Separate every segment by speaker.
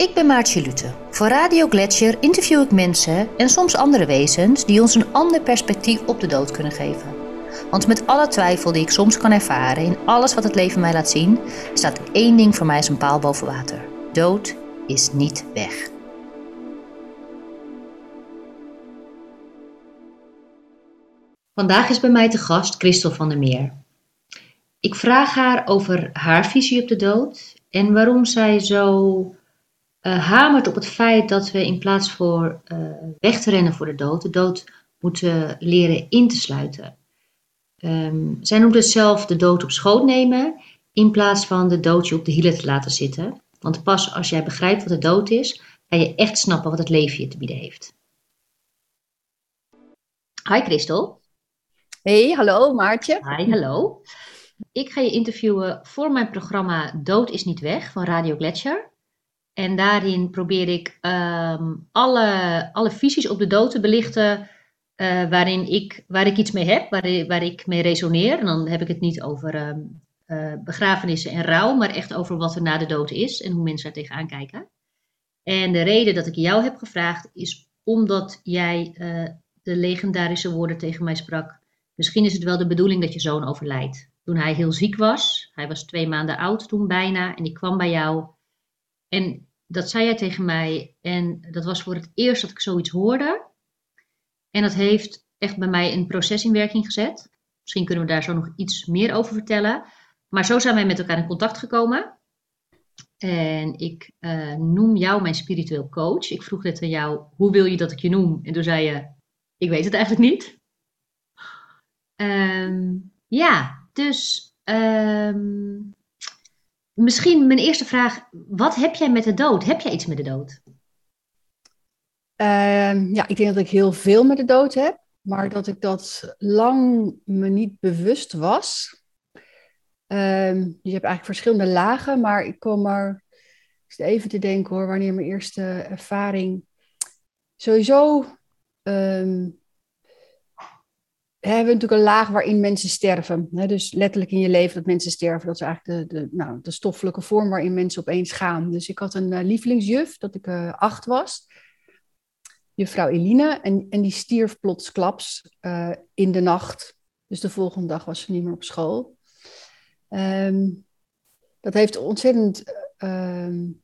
Speaker 1: Ik ben Maartje Lute. Voor Radio Gletscher interview ik mensen en soms andere wezens die ons een ander perspectief op de dood kunnen geven. Want met alle twijfel die ik soms kan ervaren in alles wat het leven mij laat zien, staat één ding voor mij als een paal boven water. Dood is niet weg. Vandaag is bij mij te gast Christel van der Meer. Ik vraag haar over haar visie op de dood en waarom zij zo uh, hamert op het feit dat we in plaats voor uh, weg te rennen voor de dood, de dood moeten leren in te sluiten. Um, zij noemt het zelf de dood op schoot nemen, in plaats van de dood je op de hielen te laten zitten. Want pas als jij begrijpt wat de dood is, ga je echt snappen wat het leven je te bieden heeft. Hi Christel.
Speaker 2: Hey, hallo Maartje.
Speaker 1: Hi, hallo. Ik ga je interviewen voor mijn programma Dood is niet weg van Radio Gletscher. En daarin probeer ik um, alle, alle visies op de dood te belichten uh, waarin ik, waar ik iets mee heb, waar, waar ik mee resoneer. En dan heb ik het niet over um, begrafenissen en rouw, maar echt over wat er na de dood is en hoe mensen daar tegenaan kijken. En de reden dat ik jou heb gevraagd is omdat jij uh, de legendarische woorden tegen mij sprak. Misschien is het wel de bedoeling dat je zoon overlijdt. Toen hij heel ziek was, hij was twee maanden oud toen bijna, en ik kwam bij jou. En dat zei jij tegen mij. En dat was voor het eerst dat ik zoiets hoorde. En dat heeft echt bij mij een proces in werking gezet. Misschien kunnen we daar zo nog iets meer over vertellen. Maar zo zijn wij met elkaar in contact gekomen. En ik uh, noem jou mijn spiritueel coach. Ik vroeg net aan jou, hoe wil je dat ik je noem? En toen zei je, ik weet het eigenlijk niet. Um, ja, dus um, misschien mijn eerste vraag. Wat heb jij met de dood? Heb jij iets met de dood?
Speaker 2: Uh, ja, ik denk dat ik heel veel met de dood heb. Maar dat ik dat lang me niet bewust was. Uh, je hebt eigenlijk verschillende lagen, maar ik kom er even te denken hoor, wanneer mijn eerste ervaring. Sowieso um, hebben natuurlijk een laag waarin mensen sterven. Hè? Dus letterlijk in je leven dat mensen sterven. Dat is eigenlijk de, de, nou, de stoffelijke vorm waarin mensen opeens gaan. Dus ik had een uh, lievelingsjuf, dat ik uh, acht was. Juffrouw Eline. En, en die stierf plotsklaps uh, in de nacht. Dus de volgende dag was ze niet meer op school. Um, dat heeft ontzettend... Um,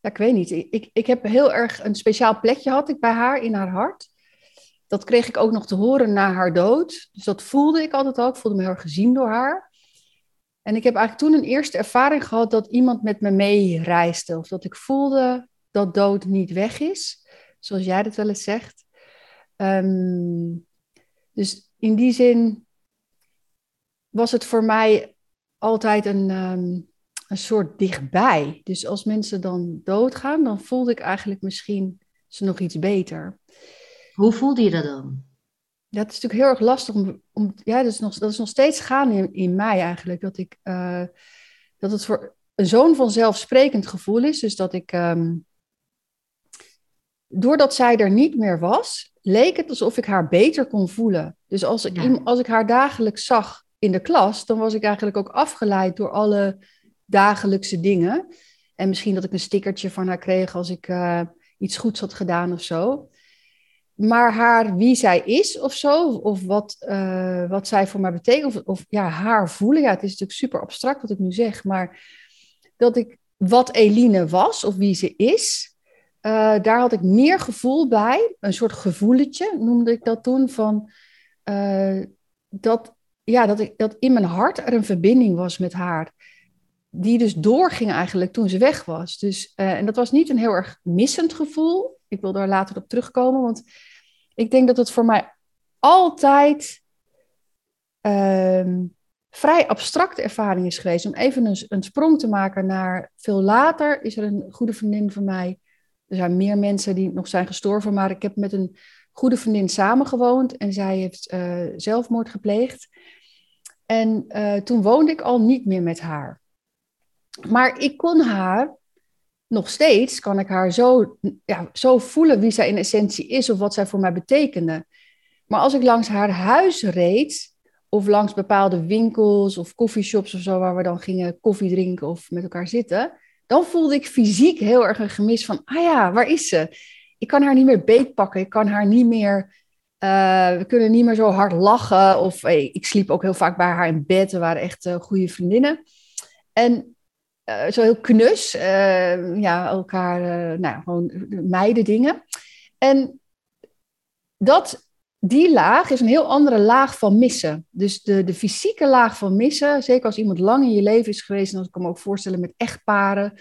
Speaker 2: ja, ik weet niet. Ik, ik heb heel erg een speciaal plekje had ik bij haar in haar hart dat kreeg ik ook nog te horen na haar dood. Dus dat voelde ik altijd ook. Ik voelde me heel erg gezien door haar. En ik heb eigenlijk toen een eerste ervaring gehad dat iemand met me mee reisde. Of dat ik voelde dat dood niet weg is. Zoals jij dat wel eens zegt. Um, dus in die zin was het voor mij altijd een, um, een soort dichtbij. Dus als mensen dan doodgaan, dan voelde ik eigenlijk misschien ze nog iets beter.
Speaker 1: Hoe voelde je dat dan?
Speaker 2: Ja, het is natuurlijk heel erg lastig om. om ja, dat is, nog, dat is nog steeds gaande in, in mij eigenlijk. Dat, ik, uh, dat het voor een zo'n vanzelfsprekend gevoel is. Dus dat ik. Um, doordat zij er niet meer was, leek het alsof ik haar beter kon voelen. Dus als ik, ja. als ik haar dagelijks zag in de klas, dan was ik eigenlijk ook afgeleid door alle dagelijkse dingen. En misschien dat ik een stickertje van haar kreeg als ik uh, iets goeds had gedaan of zo maar haar wie zij is of zo, of wat, uh, wat zij voor mij betekent, of, ja, haar voelen. Ja, het is natuurlijk super abstract wat ik nu zeg, maar dat ik wat Eline was of wie ze is, uh, daar had ik meer gevoel bij, een soort gevoeletje noemde ik dat toen, van uh, dat, ja, dat, ik, dat in mijn hart er een verbinding was met haar. Die dus doorging eigenlijk toen ze weg was. Dus, en dat was niet een heel erg missend gevoel ik wil daar later op terugkomen, want ik denk dat het voor mij altijd um, vrij abstracte ervaring is geweest. Om even een, een, sprong te maken naar veel later is er een goede vriendin van mij. Er zijn meer mensen die nog zijn gestorven, maar ik heb met een goede vriendin samengewoond en zij heeft uh, zelfmoord gepleegd. En uh, toen woonde ik al niet meer met haar. Maar ik kon haar nog steeds kan ik haar zo, ja, zo voelen wie zij in essentie is of wat zij voor mij betekende. Maar als ik langs haar huis reed, of langs bepaalde winkels of coffeeshops of zo, waar we dan gingen koffie drinken of met elkaar zitten, dan voelde ik fysiek heel erg een gemis van, ah ja, waar is ze? Ik kan haar niet meer beetpakken, ik kan haar niet meer, uh, we kunnen niet meer zo hard lachen. Of ik sliep ook heel vaak bij haar in bed, we waren echt uh, goede vriendinnen. En uh, zo heel knus, ja, elkaar, nou, gewoon meiden dingen. En dat die laag is een heel andere laag van missen. Dus de, de fysieke laag van missen, zeker als iemand lang in je leven is geweest, en als ik kan me ook voorstellen met echtparen,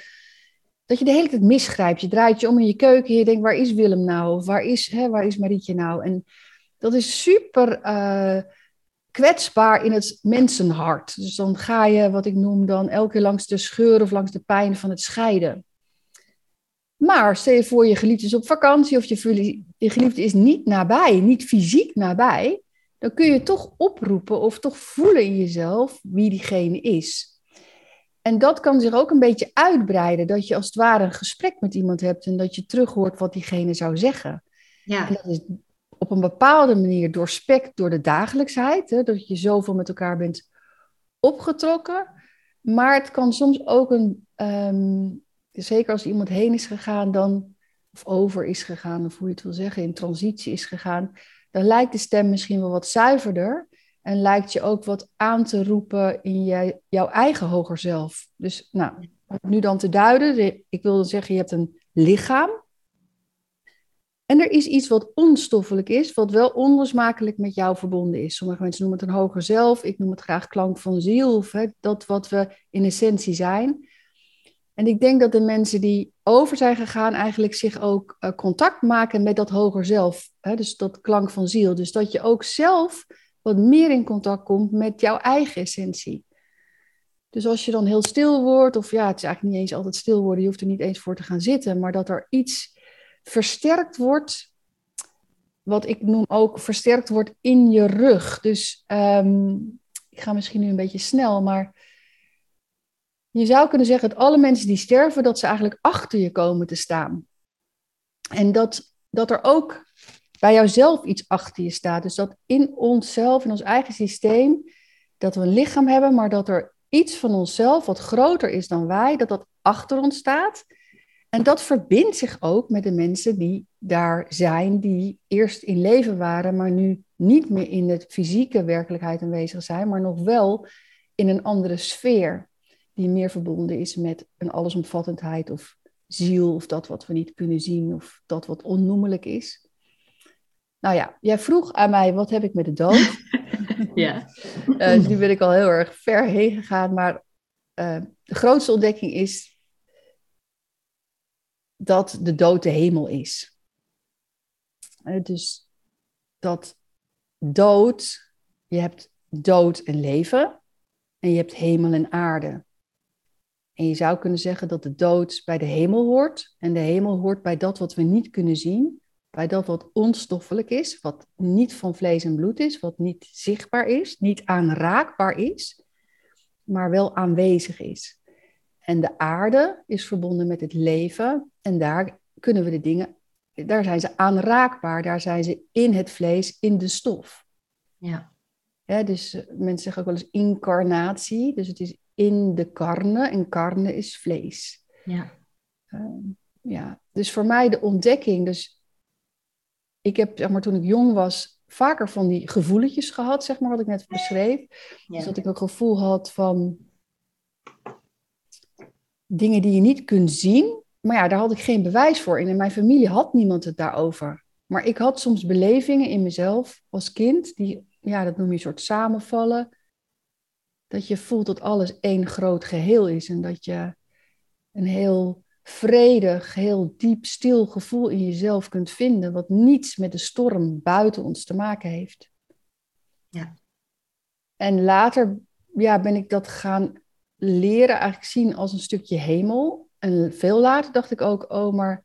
Speaker 2: dat je de hele tijd misgrijpt. Je draait je om in je keuken en je denkt, waar is Willem nou? Of waar is, hè, waar is Marietje nou? En dat is super uh, kwetsbaar in het mensenhart. Dus dan ga je, wat ik noem dan, elke keer langs de scheur of langs de pijn van het scheiden. Maar stel je voor, je geliefde is op vakantie of je, je geliefde is niet nabij, niet fysiek nabij, dan kun je toch oproepen of toch voelen in jezelf wie diegene is. En dat kan zich ook een beetje uitbreiden, dat je als het ware een gesprek met iemand hebt en dat je terughoort wat diegene zou zeggen. Ja. En dat is op een bepaalde manier doorspekt door de dagelijksheid, hè, dat je zoveel met elkaar bent opgetrokken. Maar het kan soms ook een, ehm, zeker als iemand heen is gegaan, dan, of over is gegaan, of hoe je het wil zeggen, in transitie is gegaan, dan lijkt de stem misschien wel wat zuiverder. En lijkt je ook wat aan te roepen in je, jouw eigen hoger zelf. Dus nou, nu dan te duiden, ik wil zeggen, je hebt een lichaam. En er is iets wat onstoffelijk is, wat wel onlosmakelijk met jou verbonden is. Sommige mensen noemen het een hoger zelf, ik noem het graag klank van ziel, of hè, dat wat we in essentie zijn. En ik denk dat de mensen die over zijn gegaan eigenlijk zich ook uh, contact maken met dat hoger zelf. Hè? Dus dat klank van ziel. Dus dat je ook zelf wat meer in contact komt met jouw eigen essentie. Dus als je dan heel stil wordt, of ja, het is eigenlijk niet eens altijd stil worden, je hoeft er niet eens voor te gaan zitten, maar dat er iets versterkt wordt, wat ik noem ook versterkt wordt in je rug. Dus um, ik ga misschien nu een beetje snel, maar je zou kunnen zeggen dat alle mensen die sterven, dat ze eigenlijk achter je komen te staan. En dat, dat er ook bij jouzelf iets achter je staat. Dus dat in onszelf, in ons eigen systeem, dat we een lichaam hebben, maar dat er iets van onszelf wat groter is dan wij, dat dat achter ons staat. En dat verbindt zich ook met de mensen die daar zijn, die eerst in leven waren, maar nu niet meer in de fysieke werkelijkheid aanwezig zijn, maar nog wel in een andere sfeer die meer verbonden is met een allesomvattendheid of ziel of dat wat we niet kunnen zien of dat wat onnoemelijk is. Nou ja, jij vroeg aan mij, wat heb ik met de dood?
Speaker 1: ja.
Speaker 2: Uh, dus nu ben ik al heel erg ver heen gegaan, maar uh, de grootste ontdekking is dat de dood de hemel is. Uh, dus dat dood, je hebt dood en leven en je hebt hemel en aarde. En je zou kunnen zeggen dat de dood bij de hemel hoort. En de hemel hoort bij dat wat we niet kunnen zien. Bij dat wat onstoffelijk is, wat niet van vlees en bloed is, wat niet zichtbaar is, niet aanraakbaar is, maar wel aanwezig is. En de aarde is verbonden met het leven en daar kunnen we de dingen, daar zijn ze aanraakbaar, daar zijn ze in het vlees, in de stof.
Speaker 1: Ja.
Speaker 2: dus eh, mensen zeggen ook wel eens incarnatie, dus het is in de karne en karne is vlees.
Speaker 1: Ja.
Speaker 2: Uh, ja, dus voor mij de ontdekking, dus ik heb zeg maar toen ik jong was vaker van die gevoeletjes gehad, zeg maar wat ik net beschreef. Ja. Dus dat ik een gevoel had van dingen die je niet kunt zien, maar ja, daar had ik geen bewijs voor. En in mijn familie had niemand het daarover. Maar ik had soms belevingen in mezelf als kind, die, ja, dat noem je een soort samenvallen dat je voelt dat alles één groot geheel is en dat je een heel vredig, heel diep, stil gevoel in jezelf kunt vinden, wat niets met de storm buiten ons te maken heeft.
Speaker 1: Ja.
Speaker 2: En later ja, ben ik dat gaan leren, eigenlijk zien als een stukje hemel. En veel later dacht ik ook, oh, maar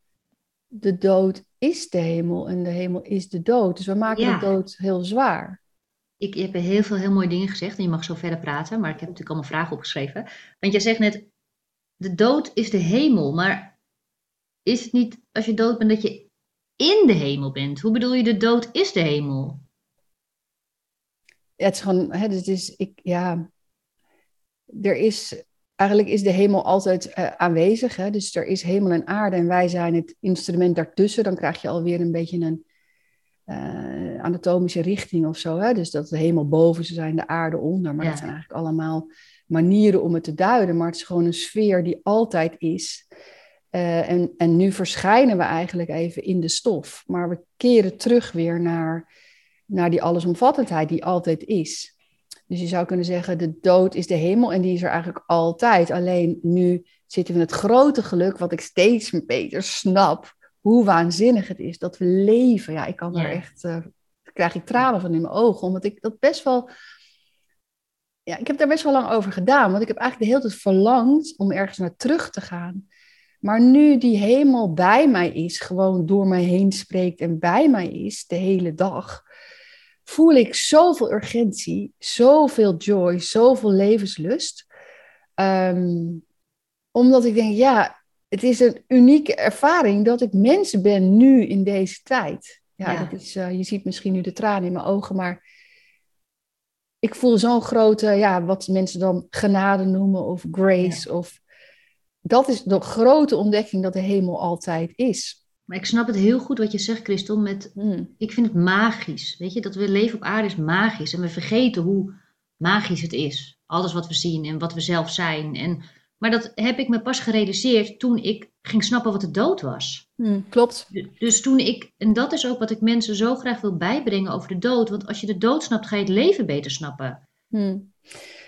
Speaker 2: de dood is de hemel en de hemel is de dood. Dus we maken de dood heel zwaar
Speaker 1: ik, je hebt heel veel heel mooie dingen gezegd en je mag zo verder praten, maar ik heb natuurlijk allemaal vragen opgeschreven. Want je zegt net, de dood is de hemel, maar is het niet als je dood bent dat je in de hemel bent? Hoe bedoel je de dood is de hemel?
Speaker 2: het is gewoon, hè, het is, ik, ja, er is eigenlijk is de hemel altijd uh, aanwezig. Hè? Dus er is hemel en aarde en wij zijn het instrument daartussen. Dan krijg je alweer een beetje een uh, anatomische richting of zo. Hè? Dus dat de hemel boven ze zijn, de aarde onder. Maar dat zijn eigenlijk allemaal manieren om het te duiden. Maar het is gewoon een sfeer die altijd is. Uh, en, en nu verschijnen we eigenlijk even in de stof. Maar we keren terug weer naar, naar die allesomvattendheid die altijd is. Dus je zou kunnen zeggen, de dood is de hemel en die is er eigenlijk altijd. Alleen nu zitten we in het grote geluk, wat ik steeds beter snap, hoe waanzinnig het is dat we leven. Ja, ik kan er echt, uh, krijg ik tranen van in mijn ogen, omdat ik dat best wel, ja, ik heb daar best wel lang over gedaan, want ik heb eigenlijk de hele tijd verlangd om ergens naar terug te gaan. Maar nu die hemel bij mij is, gewoon door mij heen spreekt en bij mij is de hele dag, voel ik zoveel urgentie, zoveel joy, zoveel levenslust. Ehm, omdat ik denk, ja, het is een unieke ervaring dat ik mensen ben nu in deze tijd. Ja, Dat is, uh, je ziet misschien nu de tranen in mijn ogen, maar ik voel zo'n grote, ja, wat mensen dan genade noemen of grace. Of, dat is de grote ontdekking dat de hemel altijd is.
Speaker 1: Maar ik snap het heel goed wat je zegt, Christel. Met, hmm. Ik vind het magisch. Weet je, dat we leven op aarde is magisch. En we vergeten hoe magisch het is. Alles wat we zien en wat we zelf zijn. En, maar dat heb ik me pas gerealiseerd toen ik ging snappen wat de dood was.
Speaker 2: Hmm, klopt.
Speaker 1: Dus toen ik, en dat is ook wat ik mensen zo graag wil bijbrengen over de dood. Want als je de dood snapt, ga je het leven beter snappen.
Speaker 2: Hmm.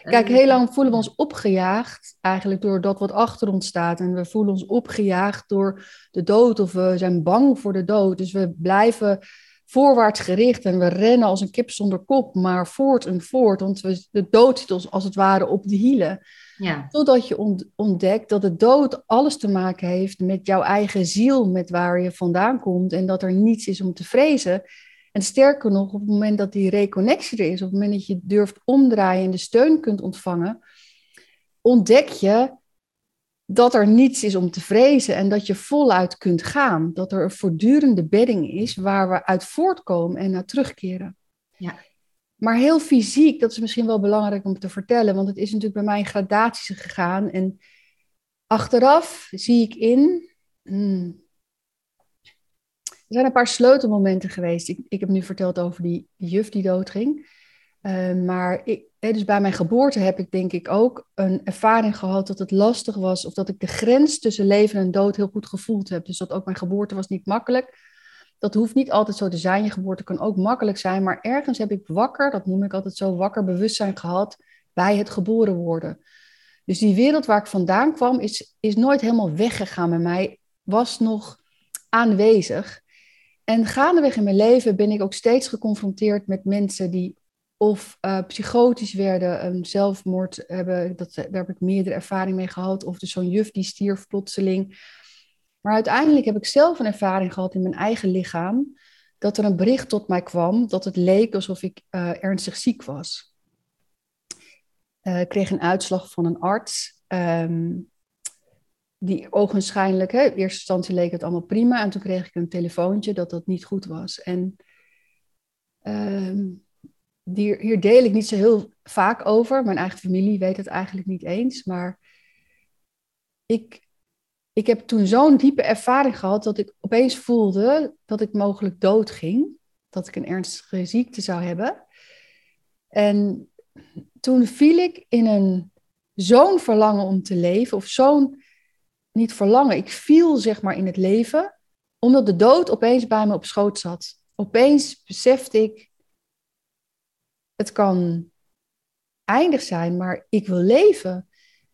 Speaker 2: Kijk, heel lang voelen we ons opgejaagd eigenlijk door dat wat achter ons staat. En we voelen ons opgejaagd door de dood of we zijn bang voor de dood. Dus we blijven voorwaarts gericht en we rennen als een kip zonder kop, maar voort en voort. Want we, de dood zit ons als het ware op de hielen. Ja. Totdat je ontdekt dat de dood alles te maken heeft met jouw eigen ziel, met waar je vandaan komt. En dat er niets is om te vrezen. En sterker nog, op het moment dat die reconnectie er is, op het moment dat je durft omdraaien en de steun kunt ontvangen, ontdek je dat er niets is om te vrezen en dat je voluit kunt gaan. Dat er een voortdurende bedding is waar we uit voortkomen en naar terugkeren. Ja. Maar heel fysiek, dat is misschien wel belangrijk om te vertellen, want het is natuurlijk bij mij in gradaties gegaan. En achteraf zie ik in, hmm, zijn een paar sleutelmomenten geweest. Ik, ik heb nu verteld over die, juf die doodging. Uh, maar ik, dus bij mijn geboorte heb ik denk ik ook een ervaring gehad dat het lastig was. Of dat ik de grens tussen leven en dood heel goed gevoeld heb. Dus dat ook mijn geboorte was niet makkelijk. Dat hoeft niet altijd zo te zijn. Je geboorte kan ook makkelijk zijn. Maar ergens heb ik wakker, dat noem ik altijd zo, wakker bewustzijn gehad bij het geboren worden. Dus die wereld waar ik vandaan kwam is, is nooit helemaal weggegaan bij mij. Was nog aanwezig. En gaandeweg in mijn leven ben ik ook steeds geconfronteerd met mensen die of uh, psychotisch werden, een zelfmoord hebben, dat, daar heb ik meerdere ervaring mee gehad, of dus zo'n juf die stierf plotseling. Maar uiteindelijk heb ik zelf een ervaring gehad in mijn eigen lichaam, dat er een bericht tot mij kwam dat het leek alsof ik uh, ernstig ziek was. Ik kreeg een uitslag van een arts. Um, die ogenschijnlijk, hè, in eerste instantie leek het allemaal prima. En toen kreeg ik een telefoontje dat dat niet goed was. En ehm, hier deel ik niet zo heel vaak over. Mijn eigen familie weet het eigenlijk niet eens. Maar ik, ik heb toen zo'n diepe ervaring gehad dat ik opeens voelde dat ik mogelijk dood ging. Dat ik een ernstige ziekte zou hebben. En toen viel ik in een zo'n verlangen om te leven, of zo'n niet verlangen. Ik viel zeg maar in het leven, omdat de dood opeens bij me op schoot zat. Opeens besefte ik, het kan eindig zijn, maar ik wil leven.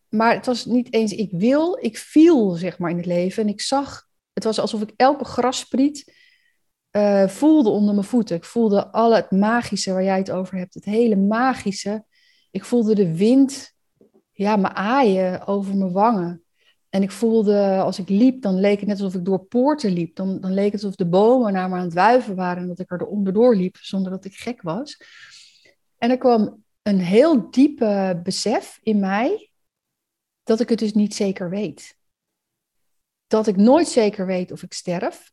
Speaker 2: Maar het was niet eens ik wil, ik viel zeg maar in het leven. En ik zag, het was alsof ik elke grasspriet uh, voelde onder mijn voeten. Ik voelde al het magische waar jij het over hebt, het hele magische. Ik voelde de wind, ja, me aaien over mijn wangen. En ik voelde, als ik liep, dan leek het net alsof ik door poorten liep. Dan, dan leek het alsof de bomen naar me aan het wuiven waren en dat ik er onderdoor liep, zonder dat ik gek was. En er kwam een heel diepe besef in mij dat ik het dus niet zeker weet. Dat ik nooit zeker weet of ik sterf.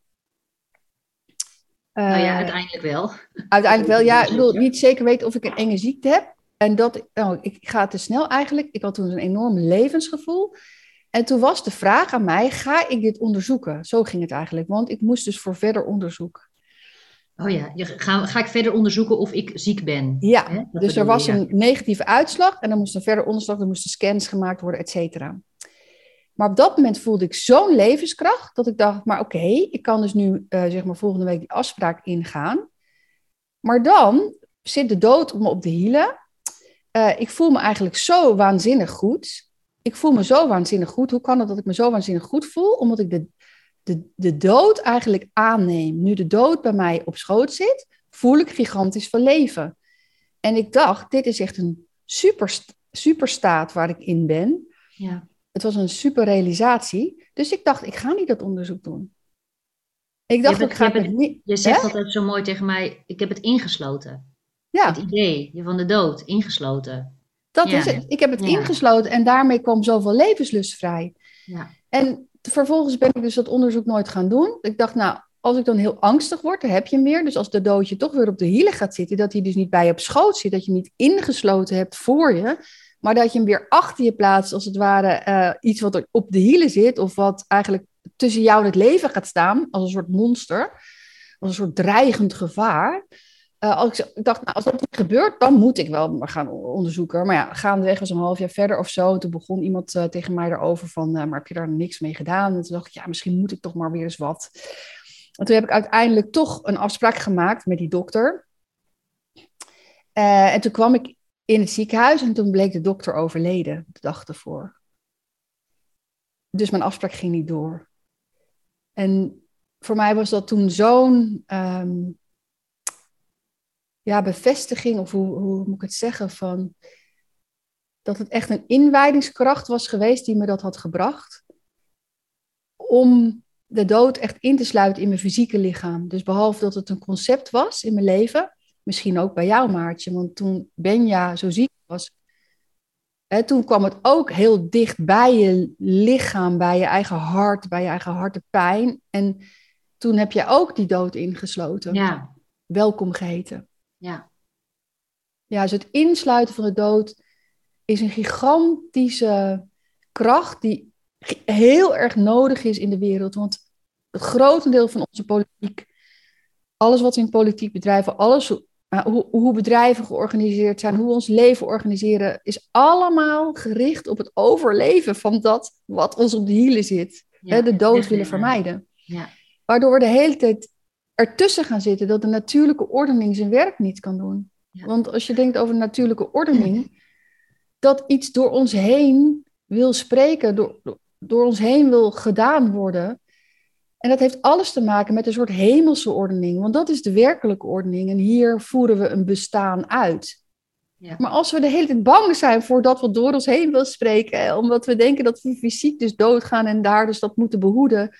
Speaker 1: Nou ja, eh, uiteindelijk wel.
Speaker 2: Uiteindelijk wel, ja. Ik bedoel, niet zeker weet of ik een enge ziekte heb. En dat, nou, ik ga te snel eigenlijk. Ik had toen een enorm levensgevoel. En toen was de vraag aan mij, ga ik dit onderzoeken? Zo ging het eigenlijk, want ik moest dus voor verder onderzoek.
Speaker 1: Oh ja, ga, ga ik verder onderzoeken of ik ziek ben?
Speaker 2: Ja, dus er was een negatieve uitslag en dan moest er verder onderzoek, er moesten scans gemaakt worden, et cetera. Maar op dat moment voelde ik zo'n levenskracht dat ik dacht, maar oké, ik kan dus nu uh, zeg maar volgende week die afspraak ingaan. Maar dan zit de dood op me op de hielen. Uh, ik voel me eigenlijk zo waanzinnig goed. Ik voel me zo waanzinnig goed. Hoe kan het dat ik me zo waanzinnig goed voel? Omdat ik de, de, de dood eigenlijk aanneem. Nu de dood bij mij op schoot zit, voel ik gigantisch van leven. En ik dacht, dit is echt een super, super staat waar ik in ben. Ja. Het was een super realisatie. Dus ik dacht, ik ga niet dat onderzoek doen.
Speaker 1: Ik dacht, je, ik ga het, niet. Je zegt altijd zo mooi tegen mij: ik heb het ingesloten. Ja. Het idee van de dood, ingesloten.
Speaker 2: Dat is het. Ik heb het ingesloten en daarmee kwam zoveel levenslust vrij. Ja. En vervolgens ben ik dus dat onderzoek nooit gaan doen. Ik dacht, nou, als ik dan heel angstig word, dan heb je hem weer. Dus als de doodje toch weer op de hielen gaat zitten, dat hij dus niet bij je op schoot zit, dat je hem niet ingesloten hebt voor je, maar dat je hem weer achter je plaatst, als het ware uh, iets wat er op de hielen zit, of wat eigenlijk tussen jou en het leven gaat staan, als een soort monster, als een soort dreigend gevaar. Uh, als ik, dacht, nou, als dat niet gebeurt, dan moet ik wel maar gaan onderzoeken. Maar ja, gaandeweg was een half jaar verder of zo. Toen begon iemand uh, tegen mij erover van, uh, maar heb je daar niks mee gedaan? En toen dacht ik, ja, misschien moet ik toch maar weer eens wat. En toen heb ik uiteindelijk toch een afspraak gemaakt met die dokter. en toen kwam ik in het ziekenhuis en toen bleek de dokter overleden, de dag ervoor. Dus mijn afspraak ging niet door. En voor mij was dat toen zo'n um, ja, bevestiging, of hoe, hoe moet ik het zeggen, van dat het echt een inwijdingskracht was geweest die me dat had gebracht. Om de dood echt in te sluiten in mijn fysieke lichaam. Dus behalve dat het een concept was in mijn leven, misschien ook bij jou, Maartje, want toen Benja zo ziek was, hè, toen kwam het ook heel dicht bij je lichaam, bij je eigen hart, bij je eigen hartepijn. En toen heb je ook die dood ingesloten. Ja. Welkom geheten. Ja. Ja, dus het insluiten van de dood is een gigantische kracht die heel erg nodig is in de wereld. Want het grotendeel van onze politiek, alles wat we in politiek bedrijven, alles hoe, hoe bedrijven georganiseerd zijn, hoe we ons leven organiseren, is allemaal gericht op het overleven van dat wat ons op de hielen zit. de dood willen vermijden. Ja. Waardoor we de hele tijd ertussen gaan zitten dat de natuurlijke ordening zijn werk niet kan doen. Want als je denkt over natuurlijke ordening, dat iets door ons heen wil spreken, door, door ons heen wil gedaan worden. En dat heeft alles te maken met een soort hemelse ordening, want dat is de werkelijke ordening. En hier voeren we een bestaan uit. Ja. Maar als we de hele tijd bang zijn voor dat wat door ons heen wil spreken, omdat we denken dat we fysiek dus doodgaan en daar dus dat moeten behoeden,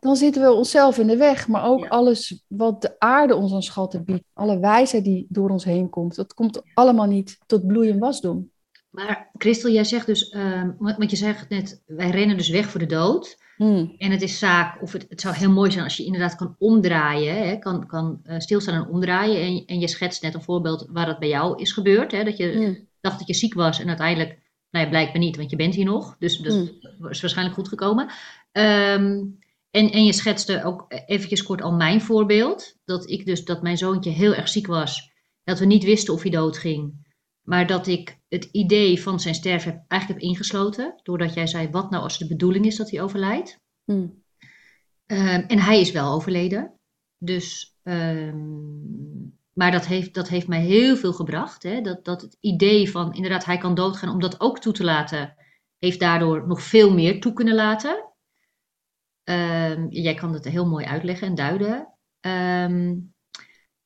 Speaker 2: dan zitten we onszelf in de weg. Maar ook alles wat de aarde ons aan schatten biedt, alle wijsheid die door ons heen komt, dat komt allemaal niet tot bloei en wasdom.
Speaker 1: Maar Christel, jij zegt dus, uh, want je zegt net, wij rennen dus weg voor de dood. Hmm. En het is zaak, of het, het, zou heel mooi zijn als je inderdaad kan omdraaien, hè, kan, kan uh, stilstaan en omdraaien. En, en je schetst net een voorbeeld waar dat bij jou is gebeurd. Hè, dat je hmm. dacht dat je ziek was en uiteindelijk, nou ja, blijkbaar niet, want je bent hier nog. Dus dat hmm. is waarschijnlijk goed gekomen. Um, en, en je schetste ook eventjes kort al mijn voorbeeld. Dat ik dus, dat mijn zoontje heel erg ziek was. Dat we niet wisten of hij doodging. Maar dat ik het idee van zijn sterven eigenlijk heb ingesloten. Doordat jij zei, wat nou als de bedoeling is dat hij overlijdt. Hmm. Ehm, en hij is wel overleden. Dus, um, maar dat heeft, dat heeft mij heel veel gebracht. Hè? Dat, dat het idee van, inderdaad, hij kan doodgaan om dat ook toe te laten. Heeft daardoor nog veel meer toe kunnen laten. Um, jij kan het heel mooi uitleggen en duiden.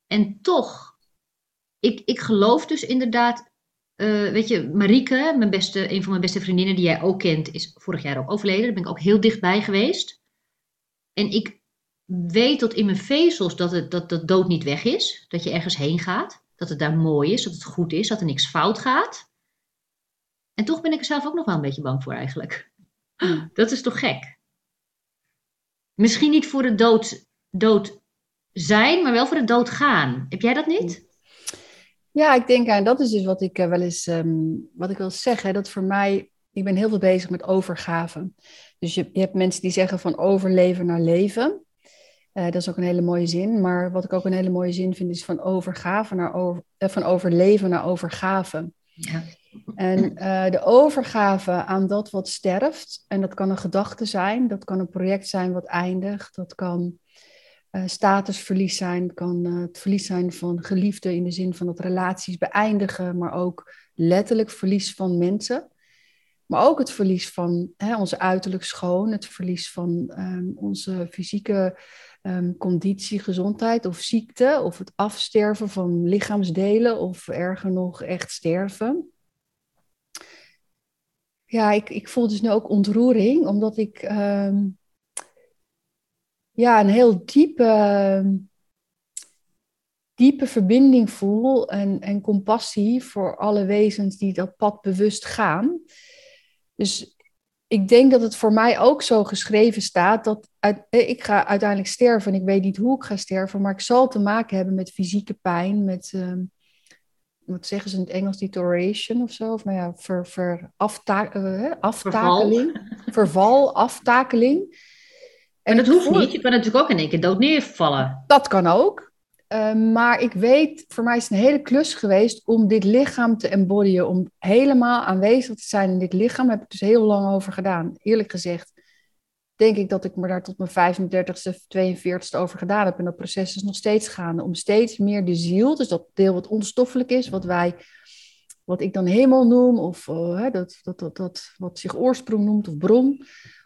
Speaker 1: en toch, ik, ik geloof dus inderdaad uh, weet je, Marieke, mijn beste, een van mijn beste vriendinnen die jij ook kent, is vorig jaar ook overleden. Daar ben ik ook heel dichtbij geweest. En ik weet tot in mijn vezels dat, het, dat, dat dood niet weg is. Dat je ergens heen gaat. Dat het daar mooi is, dat het goed is, dat er niks fout gaat. En toch ben ik er zelf ook nog wel een beetje bang voor eigenlijk. Dat is toch gek? Misschien niet voor het dood, dood zijn, maar wel voor het dood gaan. Heb jij dat niet?
Speaker 2: Ja, ik denk aan, dat is dus wat ik eh, wel eens, ehm, wat ik wil zeggen, dat voor mij, ik ben heel veel bezig met overgave. Dus je, je hebt mensen die zeggen van overleven naar leven. Uh, dat is ook een hele mooie zin. Maar wat ik ook een hele mooie zin vind, is van overgave naar over, uh, van overleven naar overgave. Ja. En uh, de overgave aan dat wat sterft, en dat kan een gedachte zijn, dat kan een project zijn wat eindigt, dat kan uh, statusverlies zijn, kan uh, het verlies zijn van geliefden in de zin van dat relaties beëindigen, maar ook letterlijk verlies van mensen. Maar ook het verlies van hè, onze uiterlijk schoon, het verlies van um, onze fysieke um, conditie, gezondheid of ziekte, of het afsterven van lichaamsdelen, of erger nog echt sterven. Ja, ik, ik voel dus nu ook ontroering, omdat ik um, ja, een heel diepe, diepe verbinding voel en, en compassie voor alle wezens die dat pad bewust gaan. Dus ik denk dat het voor mij ook zo geschreven staat dat eh, ik ga uiteindelijk sterven en ik weet niet hoe ik ga sterven, maar ik zal te maken hebben met fysieke pijn, met, uh, wat zeggen ze in het Engels, deterioration of zo, of nou ja, ver, ver, afta uh, aftakeling, verval. verval, aftakeling.
Speaker 1: En dat hoeft niet. Je kan natuurlijk ook in één keer dood neervallen.
Speaker 2: Dat kan ook. Uh, maar ik weet, voor mij is het een hele klus geweest om dit lichaam te embodyen. Om helemaal aanwezig te zijn in dit lichaam. Daar heb ik dus heel lang over gedaan. Eerlijk gezegd denk ik dat ik me daar tot mijn 35ste, 42ste over gedaan heb. En dat proces is nog steeds gaande. Om steeds meer de ziel, dus dat deel wat onstoffelijk is, wat wij, wat ik dan hemel noem, of uh, dat, dat, dat, dat wat zich oorsprong noemt, of bron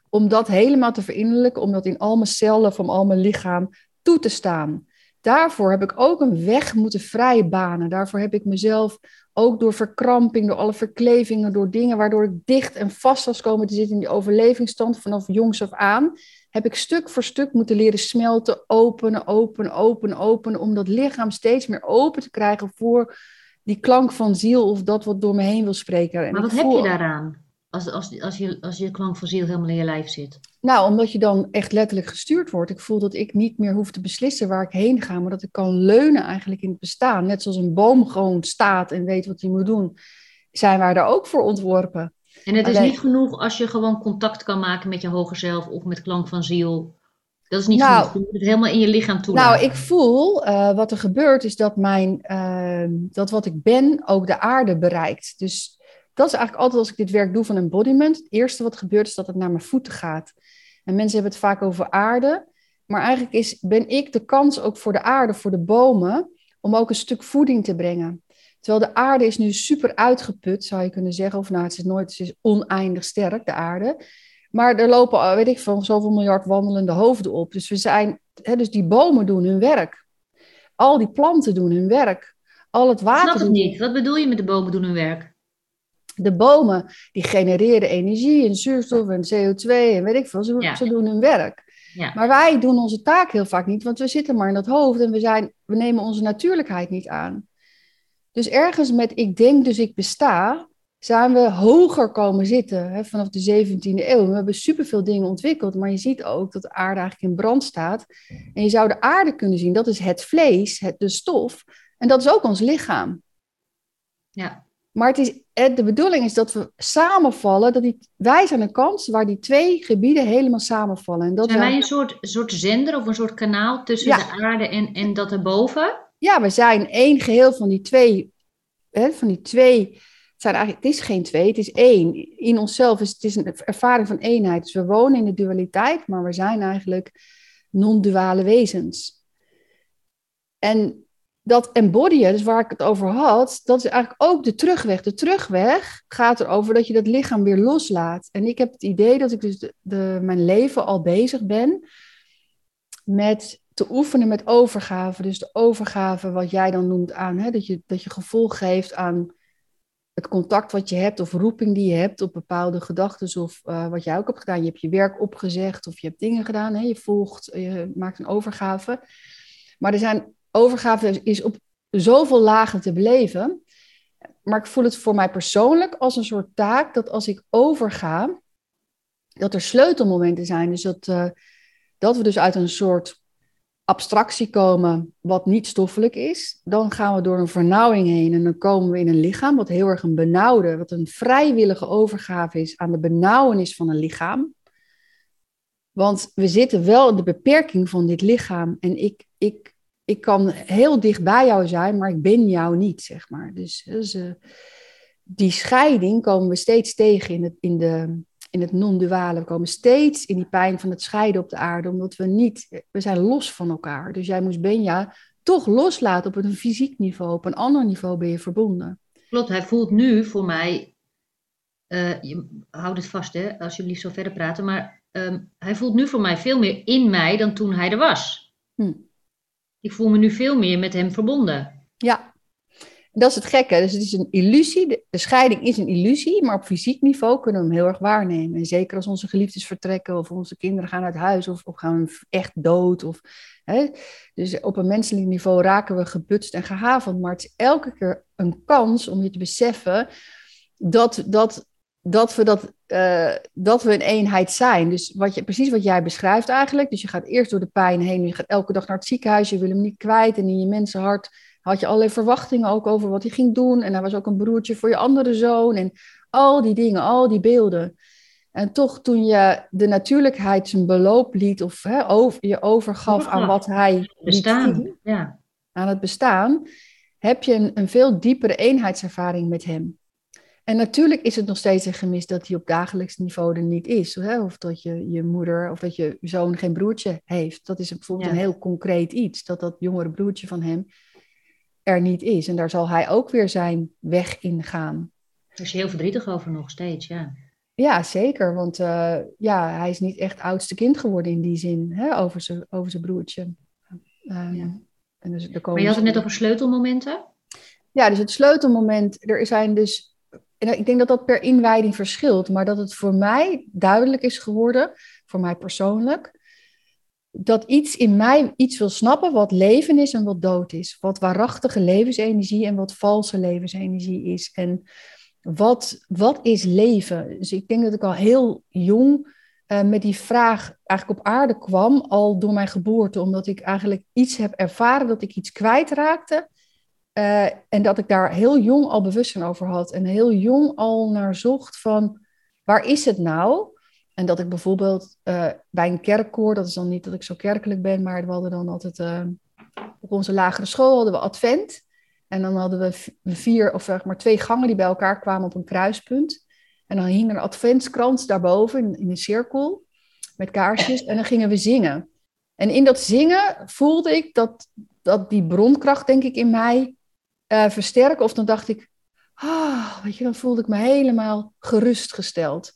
Speaker 2: om dat helemaal te verinnerlijken, om dat in al mijn cellen van al mijn lichaam toe te staan. Daarvoor heb ik ook een weg moeten vrijbanen. Daarvoor heb ik mezelf ook door verkramping, door alle verklevingen, door dingen waardoor ik dicht en vast was komen te zitten in die overlevingsstand vanaf jongs af aan, heb ik stuk voor stuk moeten leren smelten, openen, openen, openen, openen, om dat lichaam steeds meer open te krijgen voor die klank van ziel of dat wat door me heen wil spreken.
Speaker 1: En maar wat heb je daaraan? Als, als, als, je, als je klank van ziel helemaal in je lijf zit?
Speaker 2: Nou, omdat je dan echt letterlijk gestuurd wordt. Ik voel dat ik niet meer hoef te beslissen waar ik heen ga, maar dat ik kan leunen eigenlijk in het bestaan. Net zoals een boom gewoon staat en weet wat hij moet doen, zijn wij daar ook voor ontworpen.
Speaker 1: En het is niet genoeg als je gewoon contact kan maken met je hoger zelf of met klank van ziel. Dat is niet nou, genoeg. Je moet het helemaal in je lichaam toe.
Speaker 2: Nou, ik voel uh, wat er gebeurt is dat, mijn, uh, dat wat ik ben ook de aarde bereikt. Dus dat is eigenlijk altijd als ik dit werk doe van embodiment. Het eerste wat gebeurt is dat het naar mijn voeten gaat. En mensen hebben het vaak over aarde. Maar eigenlijk is, ben ik de kans ook voor de aarde, voor de bomen, om ook een stuk voeding te brengen. Terwijl de aarde is nu super uitgeput, zou je kunnen zeggen. Of nou, het is nooit, het is oneindig sterk, de aarde. Maar er lopen, weet ik van zoveel miljard wandelende hoofden op. Dus we zijn, hè, dus die bomen doen hun werk. Al die planten doen hun werk. Al het water. Ik
Speaker 1: snap het niet. Wat bedoel je met de bomen doen hun werk?
Speaker 2: De bomen die genereren energie en zuurstof en CO2 en weet ik veel. Ze, ze doen hun werk. Ja. Maar wij doen onze taak heel vaak niet, want we zitten maar in dat hoofd en we, zijn, we nemen onze natuurlijkheid niet aan. Dus ergens met ik denk dus ik besta, zijn we hoger komen zitten hè, vanaf de 17e eeuw. We hebben superveel dingen ontwikkeld, maar je ziet ook dat de aarde eigenlijk in brand staat. En je zou de aarde kunnen zien, dat is het vlees, het, de stof. En dat is ook ons lichaam.
Speaker 1: Ja.
Speaker 2: Maar het is, de bedoeling is dat we samenvallen. Dat die, wij zijn een kans waar die twee gebieden helemaal samenvallen. En dat
Speaker 1: zijn wij een soort, soort zender of een soort kanaal tussen de aarde en, en dat erboven?
Speaker 2: Ja, we zijn één geheel van die twee. Hè, van die twee het, zijn eigenlijk, het is geen twee, het is één. In onszelf is het is een ervaring van eenheid. Dus we wonen in de dualiteit, maar we zijn eigenlijk non-duale wezens. En dat embodyen, dus waar ik het over had, dat is eigenlijk ook de terugweg. De terugweg gaat erover dat je dat lichaam weer loslaat. En ik heb het idee dat ik dus de, mijn leven al bezig ben met te oefenen met overgave. Dus de overgave, wat jij dan noemt aan, hè, dat, je, dat je gevoel geeft aan het contact wat je hebt of roeping die je hebt op bepaalde gedachten of uh, wat jij ook hebt gedaan. Je hebt je werk opgezegd of je hebt dingen gedaan, hè, je volgt, je maakt een overgave. Maar er zijn overgave is op zoveel lagen te beleven. Maar ik voel het voor mij persoonlijk als een soort taak dat als ik overga, dat er sleutelmomenten zijn. Dus dat, uh, dat we dus uit een soort abstractie komen wat niet stoffelijk is. Dan gaan we door een vernauwing heen en dan komen we in een lichaam wat heel erg een benauwde, wat een vrijwillige overgave is aan de benauwenis van een lichaam. Want we zitten wel in de beperking van dit lichaam en ik, ik, ik kan heel dicht bij jou zijn, maar ik ben jou niet, zeg maar. Dus, dus uh, die scheiding komen we steeds tegen in, het, in de, in het non-duale. We komen steeds in die pijn van het scheiden op de aarde, omdat we niet, we zijn los van elkaar. Dus jij moest Benja toch loslaten op een fysiek niveau. Op een ander niveau ben je verbonden.
Speaker 1: Klopt, hij voelt nu voor mij, uh, je, houd het vast hè, alsjeblieft zo verder praten, maar um, hij voelt nu voor mij veel meer in mij dan toen hij er was. Ik voel me nu veel meer met hem verbonden.
Speaker 2: Ja, dat is het gekke. Dus het is een illusie. De, scheiding is een illusie, maar op fysiek niveau kunnen we hem heel erg waarnemen. En zeker als onze geliefdes vertrekken of onze kinderen gaan uit huis of, of gaan echt dood. Of, hè. Dus op een menselijk niveau raken we gebutst en gehavend. Maar het is elke keer een kans om je te beseffen dat, dat, dat, we, dat, uh, dat we een eenheid zijn. Dus wat je, precies wat jij beschrijft eigenlijk. Dus je gaat eerst door de pijn heen. Je gaat elke dag naar het ziekenhuis. Je wil hem niet kwijt. En in je mensenhart had je allerlei verwachtingen ook over wat hij ging doen. En hij was ook een broertje voor je andere zoon. En al die dingen, al die beelden. En toch toen je de natuurlijkheid zijn beloop liet, of hè, over, je overgaf aan wat hij
Speaker 1: bestaan, ja.
Speaker 2: aan het bestaan, heb je een, een veel diepere eenheidservaring met hem. En natuurlijk is het nog steeds een gemis dat hij op dagelijks niveau er niet is. Hè? Of dat je, je moeder of dat je zoon geen broertje heeft. Dat is bijvoorbeeld een heel concreet iets. Dat dat jongere broertje van hem er niet is. En daar zal hij ook weer zijn weg in gaan.
Speaker 1: Daar is heel verdrietig over nog steeds, ja.
Speaker 2: Ja, zeker. Want uh, ja, hij is niet echt oudste kind geworden in die zin, hè, over zijn over zijn broertje. Um, ja.
Speaker 1: en dus, er komen maar je had het net over sleutelmomenten?
Speaker 2: Ja, dus het sleutelmoment, er zijn dus, en ik denk dat dat per inwijding verschilt, maar dat het voor mij duidelijk is geworden, voor mij persoonlijk, dat iets in mij iets wil snappen wat leven is en wat dood is. Wat waarachtige levensenergie en wat valse levensenergie is. En wat, wat is leven? Dus ik denk dat ik al heel jong uh, met die vraag eigenlijk op aarde kwam, al door mijn geboorte, omdat ik eigenlijk iets heb ervaren dat ik iets kwijtraakte. Uh, en dat ik daar heel jong al bewustzijn over had en heel jong al naar zocht van waar is het nou? En dat ik bijvoorbeeld uh, bij een kerkkoor, dat is dan niet dat ik zo kerkelijk ben, maar we hadden dan altijd uh, op onze lagere school hadden we advent. En dan hadden we vier of zeg maar twee gangen die bij elkaar kwamen op een kruispunt. En dan hing een adventskrans daarboven in, in een cirkel met kaarsjes. En dan gingen we zingen. En in dat zingen voelde ik dat, dat die bronkracht, denk ik, in mij uh, versterken. Of dan dacht ik, ah, weet je, dan voelde ik me helemaal gerustgesteld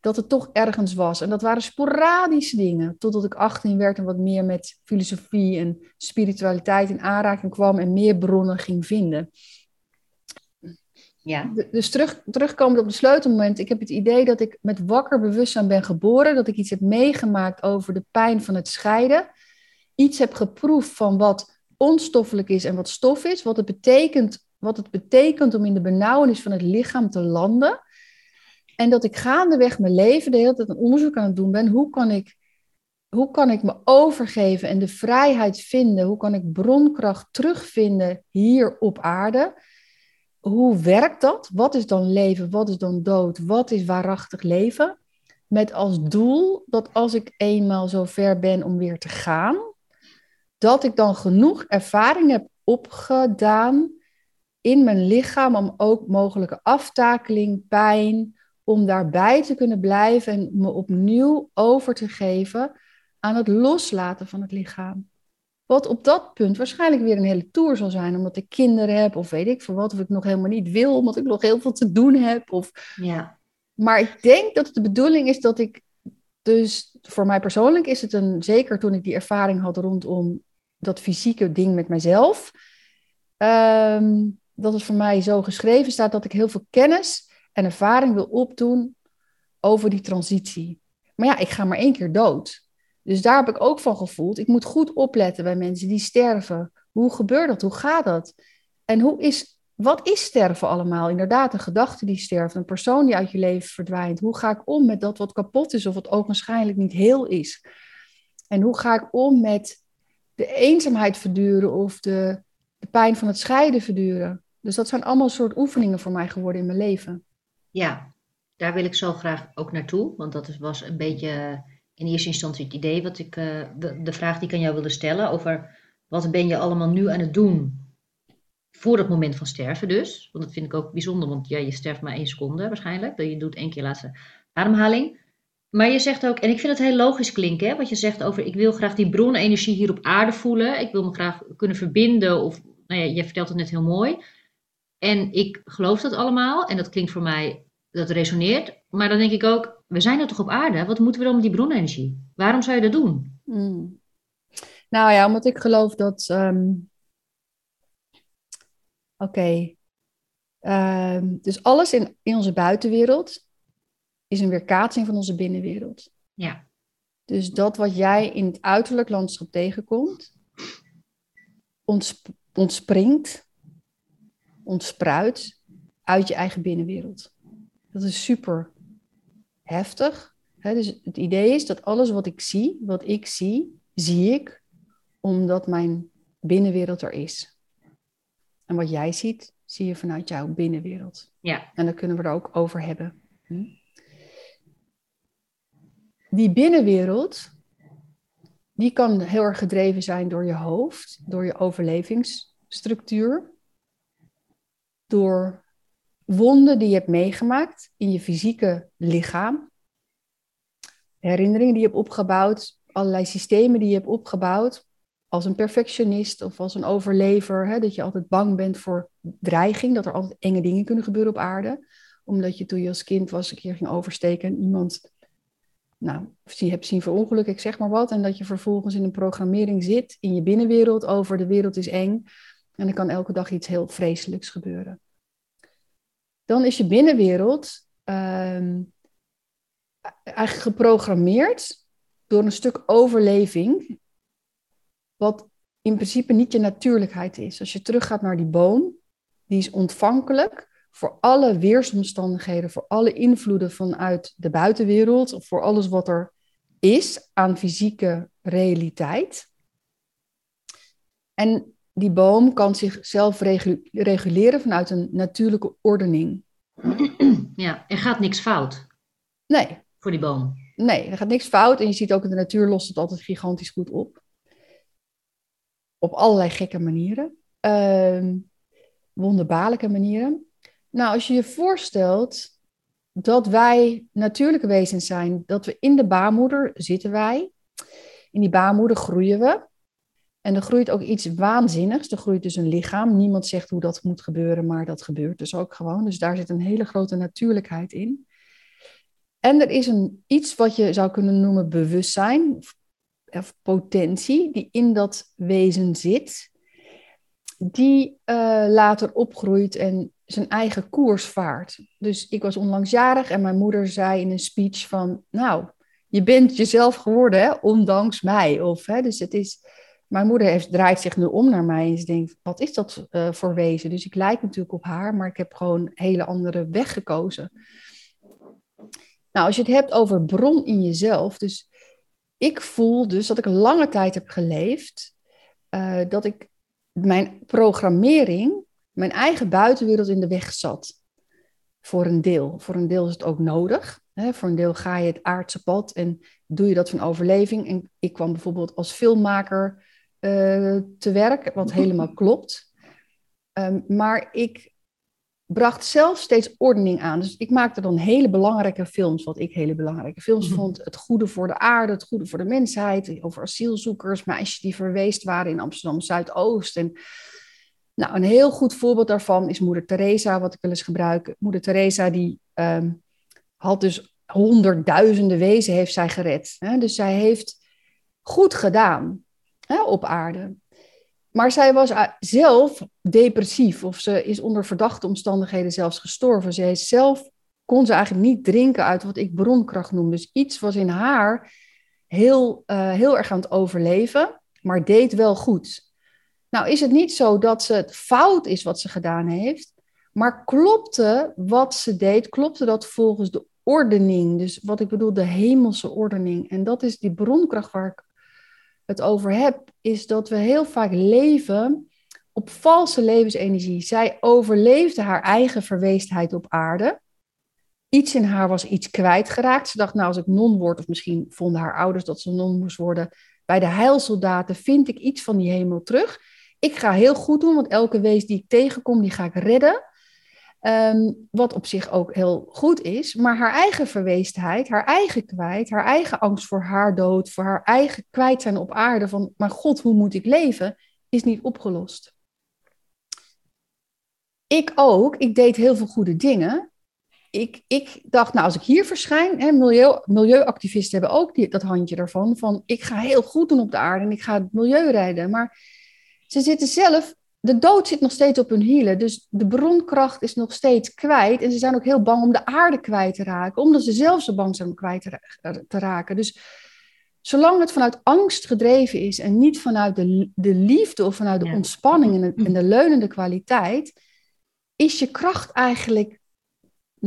Speaker 2: dat het toch ergens was. En dat waren sporadische dingen, totdat ik 18 werd en wat meer met filosofie en spiritualiteit in aanraking kwam en meer bronnen ging vinden. Ja. Dus terug, terugkomend op de sleutelmoment, ik heb het idee dat ik met wakker bewustzijn ben geboren, dat ik iets heb meegemaakt over de pijn van het scheiden, iets heb geproefd van wat onstoffelijk is en wat stof is, wat het betekent, wat het betekent om in de benauwenis van het lichaam te landen. En dat ik gaandeweg mijn leven de hele tijd een onderzoek aan het doen ben. Hoe kan ik, hoe kan ik me overgeven en de vrijheid vinden? Hoe kan ik bronkracht terugvinden hier op aarde? Hoe werkt dat? Wat is dan leven? Wat is dan dood? Wat is waarachtig leven? Met als doel dat als ik eenmaal zo ver ben om weer te gaan, dat ik dan genoeg ervaring heb opgedaan in mijn lichaam om ook mogelijke aftakeling, pijn, om daarbij te kunnen blijven en me opnieuw over te geven aan het loslaten van het lichaam. Wat op dat punt waarschijnlijk weer een hele tour zal zijn, omdat ik kinderen heb, of weet ik veel wat, of ik nog helemaal niet wil, omdat ik nog heel veel te doen heb. Of...
Speaker 1: Ja.
Speaker 2: Maar ik denk dat het de bedoeling is dat ik, dus voor mij persoonlijk is het een, zeker toen ik die ervaring had rondom dat fysieke ding met mijzelf, ehm, dat het voor mij zo geschreven staat dat ik heel veel kennis en ervaring wil opdoen over die transitie. Maar ja, ik ga maar één keer dood. Dus daar heb ik ook van gevoeld. Ik moet goed opletten bij mensen die sterven. Hoe gebeurt dat? Hoe gaat dat? En hoe is, wat is sterven allemaal? Inderdaad, een gedachte die sterft, een persoon die uit je leven verdwijnt. Hoe ga ik om met dat wat kapot is of wat ogenschijnlijk niet heel is? En hoe ga ik om met de eenzaamheid verduren of de, de pijn van het scheiden verduren. Dus dat zijn allemaal soort oefeningen voor mij geworden in mijn leven.
Speaker 1: Ja, daar wil ik zo graag ook naartoe. Want dat was een beetje in eerste instantie het idee wat ik, uh, de, vraag die ik aan jou wilde stellen over wat ben je allemaal nu aan het doen voor het moment van sterven dus. Want dat vind ik ook bijzonder, want ja, je sterft maar één seconde waarschijnlijk. Je doet één keer laatste ademhaling. Maar je zegt ook, en ik vind het heel logisch klinken, hè, wat je zegt over ik wil graag die bronenergie hier op aarde voelen. Ik wil me graag kunnen verbinden, of nou ja, je vertelt het net heel mooi. En ik geloof dat allemaal en dat klinkt voor mij, dat resoneert. Maar dan denk ik ook, we zijn er toch op aarde? Wat moeten we dan met die bronenergie? Waarom zou je dat doen?
Speaker 2: Hmm. Nou ja, omdat ik geloof dat. Ehm, oké. Ehm, dus alles in, in onze buitenwereld is een weerkaatsing van onze binnenwereld.
Speaker 1: Ja.
Speaker 2: Dus dat wat jij in het uiterlijk landschap tegenkomt, ontspringt, ontspruit uit je eigen binnenwereld. Dat is super heftig. dus het idee is dat alles wat ik zie, wat ik zie, zie ik omdat mijn binnenwereld er is. En wat jij ziet, zie je vanuit jouw binnenwereld.
Speaker 1: Ja.
Speaker 2: En daar kunnen we er ook over hebben. Hm? Die binnenwereld, die kan heel erg gedreven zijn door je hoofd, door je overlevingsstructuur, door wonden die je hebt meegemaakt in je fysieke lichaam, herinneringen die je hebt opgebouwd, allerlei systemen die je hebt opgebouwd, als een perfectionist of als een overlever, hè, dat je altijd bang bent voor dreiging, dat er altijd enge dingen kunnen gebeuren op aarde, omdat je toen je als kind was een keer ging oversteken en iemand nou, je hebt zien verongelukken, ik zeg maar wat, en dat je vervolgens in een programmering zit in je binnenwereld over de wereld is eng en er kan elke dag iets heel vreselijks gebeuren. Dan is je binnenwereld ehm, eigenlijk geprogrammeerd door een stuk overleving wat in principe niet je natuurlijkheid is. Als je teruggaat naar die boom, die is ontvankelijk voor alle weersomstandigheden, voor alle invloeden vanuit de buitenwereld, of voor alles wat er is aan fysieke realiteit. En die boom kan zichzelf reguleren vanuit een natuurlijke ordening.
Speaker 1: Ja, er gaat niks fout.
Speaker 2: Nee.
Speaker 1: Voor die boom.
Speaker 2: Nee, er gaat niks fout. En je ziet ook in de natuur lost het altijd gigantisch goed op op allerlei gekke manieren. Uh, wonderbaarlijke manieren. Nou, als je je voorstelt dat wij natuurlijke wezens zijn, dat we in de baarmoeder zitten wij. In die baarmoeder groeien we. En er groeit ook iets waanzinnigs. Er groeit dus een lichaam. Niemand zegt hoe dat moet gebeuren, maar dat gebeurt dus ook gewoon. Dus daar zit een hele grote natuurlijkheid in. En er is een, iets wat je zou kunnen noemen bewustzijn, of potentie die in dat wezen zit, die uh, later opgroeit en zijn eigen koers vaart. Dus ik was onlangs jarig en mijn moeder zei in een speech van, nou, je bent jezelf geworden, hè, ondanks mij. Of, hè, dus het is, mijn moeder heeft, draait zich nu om naar mij en ze denkt, wat is dat uh, voor wezen? Dus ik lijk natuurlijk op haar, maar ik heb gewoon een hele andere weg gekozen. Nou, als je het hebt over bron in jezelf, dus ik voel dus dat ik lange tijd heb geleefd, uh, dat ik mijn programmering, mijn eigen buitenwereld in de weg zat. Voor een deel. Voor een deel is het ook nodig. Hè? Voor een deel ga je het aardse pad en doe je dat van overleving. En ik kwam bijvoorbeeld als filmmaker uh, te werk, wat helemaal klopt. Um, maar ik bracht zelf steeds ordening aan. Dus ik maakte dan hele belangrijke films, wat ik hele belangrijke films mhm. vond. Het goede voor de aarde, het goede voor de mensheid, over asielzoekers, meisjes die verweest waren in Amsterdam Zuidoost. En nou, een heel goed voorbeeld daarvan is Moeder Teresa, wat ik wel eens gebruik. Moeder Teresa die ehm, had dus honderdduizenden wezen heeft zij gered. Hè? Dus zij heeft goed gedaan hè, op aarde. Maar zij was zelf depressief of ze is onder verdachte omstandigheden zelfs gestorven. Zij zelf kon ze eigenlijk niet drinken uit wat ik bronkracht noem. Dus iets was in haar heel, uh, heel erg aan het overleven, maar deed wel goed. Nou is het niet zo dat ze het fout is wat ze gedaan heeft, maar klopte wat ze deed, klopte dat volgens de ordening. Dus wat ik bedoel, de hemelse ordening. En dat is die bronkracht waar ik het over heb, is dat we heel vaak leven op valse levensenergie. Zij overleefde haar eigen verweestheid op aarde. Iets in haar was iets kwijtgeraakt. Ze dacht, nou, als ik non word, of misschien vonden haar ouders dat ze non moest worden. Bij de heilsoldaten vind ik iets van die hemel terug. Ik ga heel goed doen, want elke wees die ik tegenkom, die ga ik redden. Ehm, wat op zich ook heel goed is. Maar haar eigen verweestheid, haar eigen kwijt, haar eigen angst voor haar dood, voor haar eigen kwijt zijn op aarde van, maar god, hoe moet ik leven, is niet opgelost. Ik ook, ik deed heel veel goede dingen. Ik, ik dacht, nou, als ik hier verschijn, hè, milieu, milieuactivisten hebben ook die, dat handje ervan, van ik ga heel goed doen op de aarde en ik ga het milieu redden. Maar ze zitten zelf de dood zit nog steeds op hun hielen. Dus de bronkracht is nog steeds kwijt. En ze zijn ook heel bang om de aarde kwijt te raken. Omdat ze zelf zo bang zijn om kwijt te, raken. Dus zolang het vanuit angst gedreven is. En niet vanuit de, de liefde of vanuit de ontspanning en de, en de leunende kwaliteit. Is je kracht eigenlijk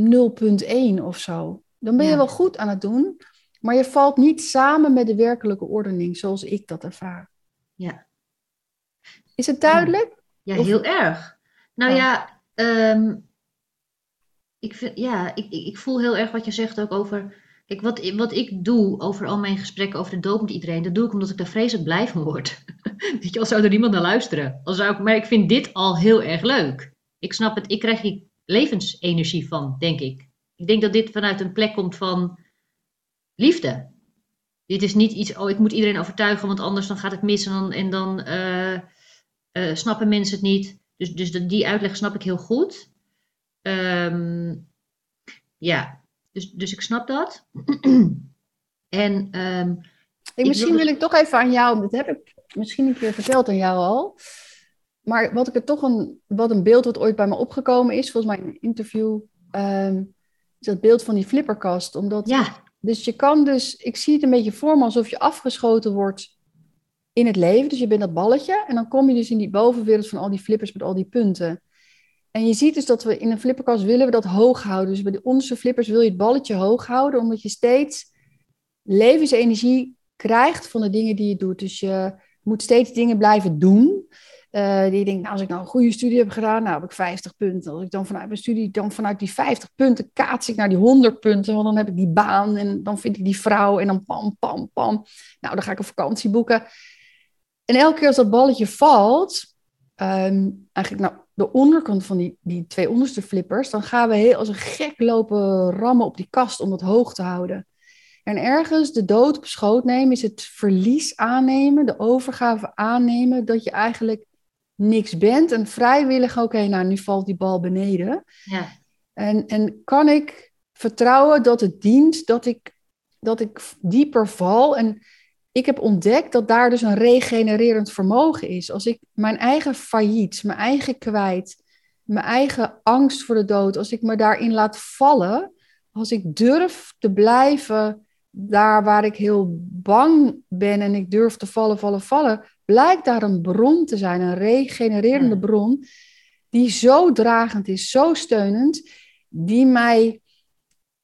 Speaker 2: 0,1 of zo. Dan ben je wel goed aan het doen. Maar je valt niet samen met de werkelijke ordening zoals ik dat ervaar.
Speaker 1: Ja.
Speaker 2: Is het duidelijk?
Speaker 1: Ja, heel erg. Nou ja, ehm, ik, vind, ja ik, ik, voel heel erg wat je zegt ook over. Kijk, wat, wat ik doe over al mijn gesprekken over de dood met iedereen, dat doe ik omdat ik daar vreselijk blij van word. Weet je, als zou er niemand naar luisteren. Als zou ik, maar ik vind dit al heel erg leuk. Ik snap het, ik krijg hier levensenergie van, denk ik. Ik denk dat dit vanuit een plek komt van liefde. Dit is niet iets, oh, ik moet iedereen overtuigen, want anders dan gaat het mis en dan, en dan uh, uh, snappen mensen het niet. Dus, dus die uitleg snap ik heel goed. Um, ja, dus, dus ik snap dat. en, um,
Speaker 2: hey, misschien wil ik toch even aan jou, dat heb ik misschien een keer verteld aan jou al. Maar wat ik er toch een, wat een beeld wat ooit bij me opgekomen is, volgens mij in een interview, um, is dat beeld van die flipperkast. Omdat,
Speaker 1: ja.
Speaker 2: Dus je kan dus, ik zie het een beetje voor me alsof je afgeschoten wordt in het leven. Dus je bent dat balletje en dan kom je dus in die bovenwereld van al die flippers met al die punten. En je ziet dus dat we in een flipperkast willen we dat hoog houden. Dus bij onderste flippers wil je het balletje hoog houden, omdat je steeds levensenergie krijgt van de dingen die je doet. Dus je moet steeds dingen blijven doen. Uh, die denkt, nou, als ik nou een goede studie heb gedaan, nou heb ik 50 punten. Als ik dan vanuit mijn studie, dan vanuit die 50 punten kaats ik naar die 100 punten, want dan heb ik die baan en dan vind ik die vrouw en dan pam, pam, pam. Nou, dan ga ik een vakantie boeken. En elke keer als dat balletje valt, um, eigenlijk nou, de onderkant van die, die twee onderste flippers, dan gaan we heel als een gek lopen rammen op die kast om dat hoog te houden. En ergens de dood op schoot nemen is het verlies aannemen, de overgave aannemen, dat je eigenlijk niks bent. En vrijwillig, oké, nou nu valt die bal beneden.
Speaker 1: Ja.
Speaker 2: En, en kan ik vertrouwen dat het dient dat ik, dat ik dieper val en ik heb ontdekt dat daar dus een regenererend vermogen is. Als ik mijn eigen failliet, mijn eigen kwijt, mijn eigen angst voor de dood, als ik me daarin laat vallen, als ik durf te blijven daar waar ik heel bang ben en ik durf te vallen, vallen, vallen, blijkt daar een bron te zijn, een regenererende bron, die zo dragend is, zo steunend, die mij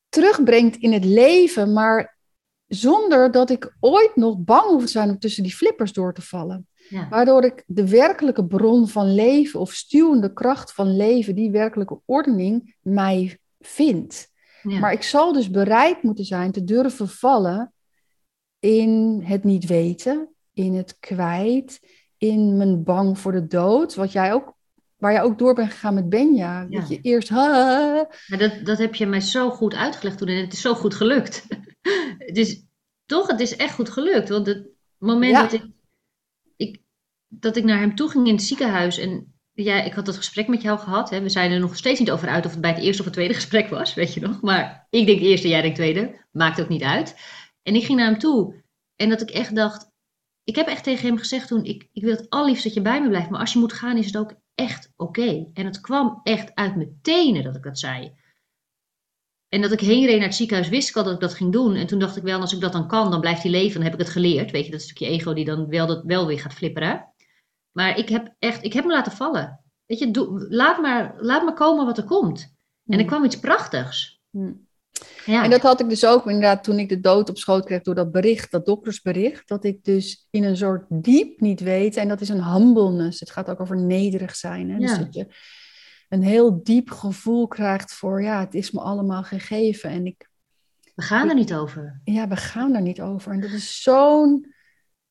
Speaker 2: terugbrengt in het leven, maar zonder dat ik ooit nog bang hoef te zijn om tussen die flippers door te vallen. Waardoor ik de werkelijke bron van leven of stuwende kracht van leven, die werkelijke ordening, mij vind. Maar ik zal dus bereid moeten zijn te durven vallen in het niet weten, in het kwijt, in mijn bang voor de dood, wat jij ook, waar jij ook door bent gegaan met Benja. Ja. Dat je eerst.
Speaker 1: dat, dat heb je mij zo goed uitgelegd toen en het is zo goed gelukt. dus toch, het is echt goed gelukt. Want het moment dat, ik, ik, dat ik naar hem toe ging in het ziekenhuis en ja, ik had dat gesprek met jou gehad. Hè. We zijn er nog steeds niet over uit of het bij het eerste of het tweede gesprek was, weet je nog. Maar ik denk eerste, jij denkt tweede. Maakt ook niet uit. En ik ging naar hem toe. En dat ik echt dacht, ik heb echt tegen hem gezegd toen, ik, ik wil het allerliefst dat je bij me blijft. Maar als je moet gaan, is het ook echt oké. En het kwam echt uit mijn tenen dat ik dat zei. En dat ik heen reed naar het ziekenhuis, wist ik al dat ik dat ging doen. En toen dacht ik wel, als ik dat dan kan, dan blijft hij leven. Dan heb ik het geleerd. Weet je, dat stukje ego die dan wel, dat wel weer gaat flipperen. Maar ik heb echt, ik heb me laten vallen. Weet je, doe, laat, maar, laat maar komen wat er komt. En er hmm. kwam iets prachtigs.
Speaker 2: Hmm. Ja. En dat had ik dus ook inderdaad toen ik de dood op schoot kreeg door dat bericht, dat doktersbericht, dat ik dus in een soort diep niet weet, en dat is een humbleness, het gaat ook over nederig zijn. Hè? Dus dat je een heel diep gevoel krijgt voor, ja, het is me allemaal gegeven en ik...
Speaker 1: We gaan er niet over.
Speaker 2: Ja, we gaan er niet over. En dat is zo'n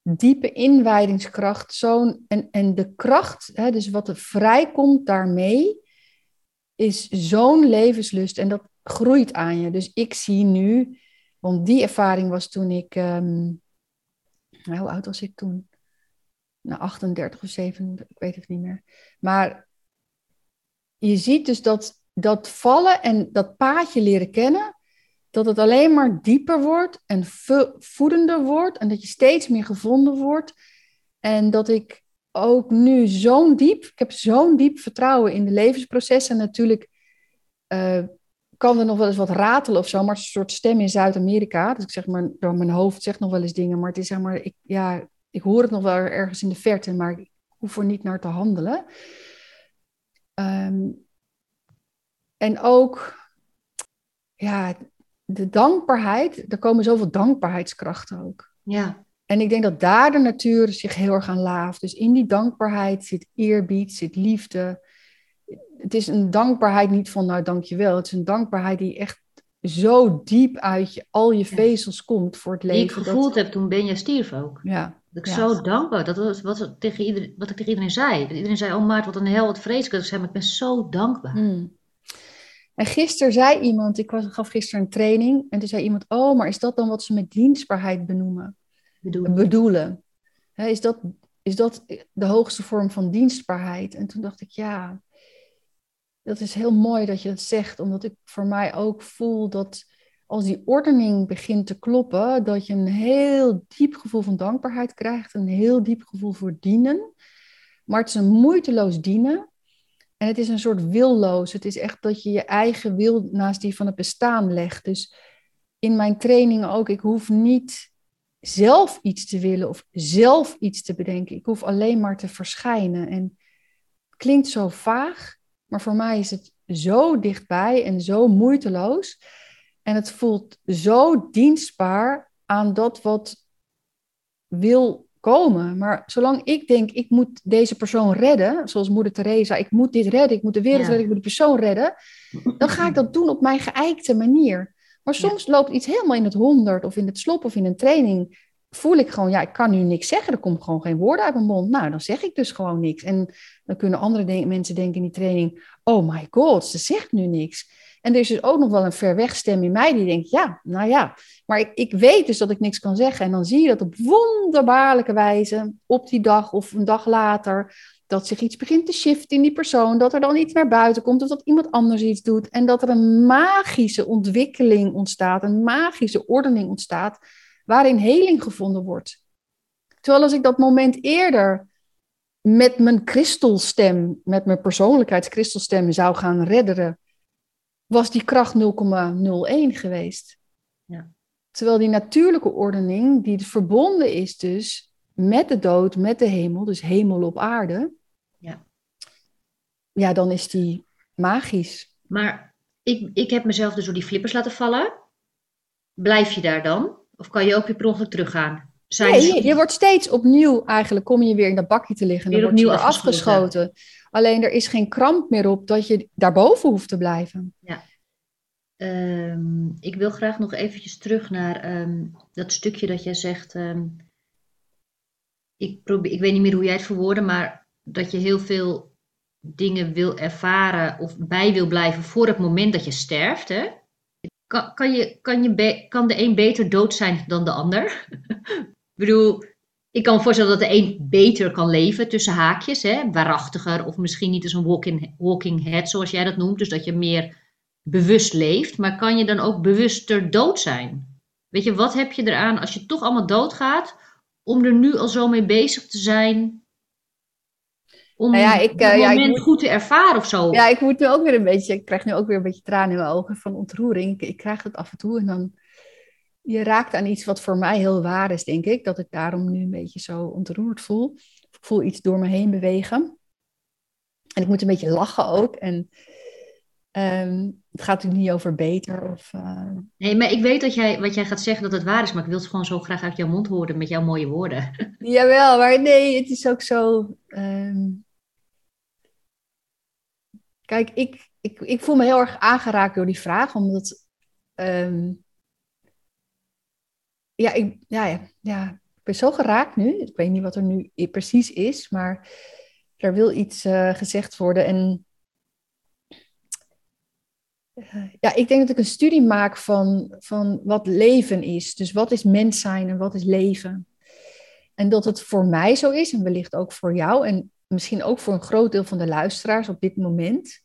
Speaker 2: diepe inwijdingskracht, zo'n, en, en de kracht, hè, dus wat er vrijkomt daarmee, is zo'n levenslust en dat groeit aan je. Dus ik zie nu, want die ervaring was toen ik, um, hoe oud was ik toen? Nou, 38 of 37, ik weet het niet meer. Maar je ziet dus dat, dat vallen en dat paadje leren kennen, dat het alleen maar dieper wordt en voedender wordt en dat je steeds meer gevonden wordt. En dat ik ook nu zo'n diep, ik heb zo'n diep vertrouwen in de levensprocessen. Natuurlijk uh, kan er nog wel eens wat ratelen of zo, maar het is een soort stem in Zuid-Amerika. Dus ik zeg maar, door mijn hoofd zegt nog wel eens dingen, maar het is zeg maar, ik, ja, ik hoor het nog wel ergens in de verte, maar ik hoef er niet naar te handelen. Um, en ook, ja, de dankbaarheid, er komen zoveel dankbaarheidskrachten ook.
Speaker 1: Ja.
Speaker 2: En ik denk dat daar de natuur zich heel erg aan laaft. Dus in die dankbaarheid zit eerbied, zit liefde. Het is een dankbaarheid niet van nou dankjewel. Het is een dankbaarheid die echt zo diep uit je, al je vezels komt voor het leven.
Speaker 1: Die ik gevoeld heb toen Benja stierf ook.
Speaker 2: Ja.
Speaker 1: Dat ik zo dankbaar. Dat was wat, tegen iedereen, wat ik tegen iedereen zei. Iedereen zei, oh Maart, wat een hel, wat vreselijk. Ik zei, maar ik ben zo dankbaar.
Speaker 2: Hmm. En gisteren zei iemand, ik was, gaf gisteren een training, en toen zei iemand, oh, maar is dat dan wat ze met dienstbaarheid benoemen?
Speaker 1: Bedoelen.
Speaker 2: Bedoelen. is, dat, is dat de hoogste vorm van dienstbaarheid? En toen dacht ik, ja, dat is heel mooi dat je dat zegt, omdat ik voor mij ook voel dat als die ordening begint te kloppen, dat je een heel diep gevoel van dankbaarheid krijgt, een heel diep gevoel voor dienen. Maar het is een moeiteloos dienen. En het is een soort willoos. Het is echt dat je je eigen wil naast die van het bestaan legt. Dus in mijn training ook, ik hoef niet zelf iets te willen of zelf iets te bedenken. Ik hoef alleen maar te verschijnen. En het klinkt zo vaag, maar voor mij is het zo dichtbij en zo moeiteloos. En het voelt zo dienstbaar aan dat wat wil komen. Maar zolang ik denk, ik moet deze persoon redden, zoals moeder Teresa, ik moet dit redden, ik moet de wereld redden, ik moet de persoon redden, dan ga ik dat doen op mijn geëikte manier. Maar soms loopt iets helemaal in het honderd of in het slop of in een training. Voel ik gewoon, ja, ik kan nu niks zeggen. Er komt gewoon geen woorden uit mijn mond. Nou, dan zeg ik dus gewoon niks. En dan kunnen andere mensen denken in die training: oh my god, ze zegt nu niks. En er is dus ook nog wel een ver weg stem in mij die denkt, ja, nou ja. Maar ik, ik weet dus dat ik niks kan zeggen. En dan zie je dat op wonderbaarlijke wijze, op die dag of een dag later, dat zich iets begint te shiften in die persoon, dat er dan iets naar buiten komt of dat iemand anders iets doet. En dat er een magische ontwikkeling ontstaat, een magische ordening ontstaat, waarin heling gevonden wordt. Terwijl als ik dat moment eerder met mijn kristelstem, met mijn persoonlijkheidskristalstem zou gaan redderen, was die kracht 0,01 geweest.
Speaker 1: Ja.
Speaker 2: Terwijl die natuurlijke ordening, die verbonden is dus met de dood, met de hemel, dus hemel op aarde,
Speaker 1: ja,
Speaker 2: ja dan is die magisch.
Speaker 1: Maar ik, ik heb mezelf dus door die flippers laten vallen. Blijf je daar dan? Of kan je ook weer per ongeluk teruggaan?
Speaker 2: Zijn nee, je, wordt steeds opnieuw, eigenlijk kom je weer in dat bakje te liggen. Dan weer opnieuw je afgeschoten. Alleen er is geen kramp meer op dat je daarboven hoeft te blijven.
Speaker 1: Ja. Ehm, ik wil graag nog eventjes terug naar ehm, dat stukje dat jij zegt. Ehm, ik, probeer, ik weet niet meer hoe jij het verwoordde, maar dat je heel veel dingen wil ervaren of bij wil blijven voor het moment dat je sterft. Hè? Kan, kan, je, kan, je kan de een beter dood zijn dan de ander? ik bedoel, ik kan me voorstellen dat de een beter kan leven tussen haakjes, hè, waarachtiger of misschien niet als een walking, walking head zoals jij dat noemt, dus dat je meer bewust leeft, maar kan je dan ook bewuster dood zijn? Weet je, wat heb je eraan als je toch allemaal doodgaat, om er nu al zo mee bezig te zijn om nou ja, ik, uh, moment ja, ik goed te ervaren of zo.
Speaker 2: Ja, ik moet nu ook weer een beetje, ik krijg nu ook weer een beetje tranen in mijn ogen van ontroering. Ik, ik krijg het af en toe en dan je raakt aan iets wat voor mij heel waar is, denk ik. Dat ik daarom nu een beetje zo ontroerd voel. Ik voel iets door me heen bewegen. En ik moet een beetje lachen ook. En um, het gaat natuurlijk niet over beter of... Uh...
Speaker 1: Nee, maar ik weet dat jij, wat jij gaat zeggen dat het waar is, maar ik wil het gewoon zo graag uit jouw mond horen met jouw mooie woorden.
Speaker 2: Jawel, maar nee, het is ook zo... Um... Kijk, ik, ik, ik voel me heel erg aangeraakt door die vraag, omdat... Um... Ja, ik, ja, ja, ja, ik ben zo geraakt nu. Ik weet niet wat er nu precies is, maar er wil iets uh, gezegd worden. En ja, ik denk dat ik een studie maak van, van wat leven is. Dus wat is mens zijn en wat is leven? En dat het voor mij zo is, en wellicht ook voor jou, en misschien ook voor een groot deel van de luisteraars op dit moment.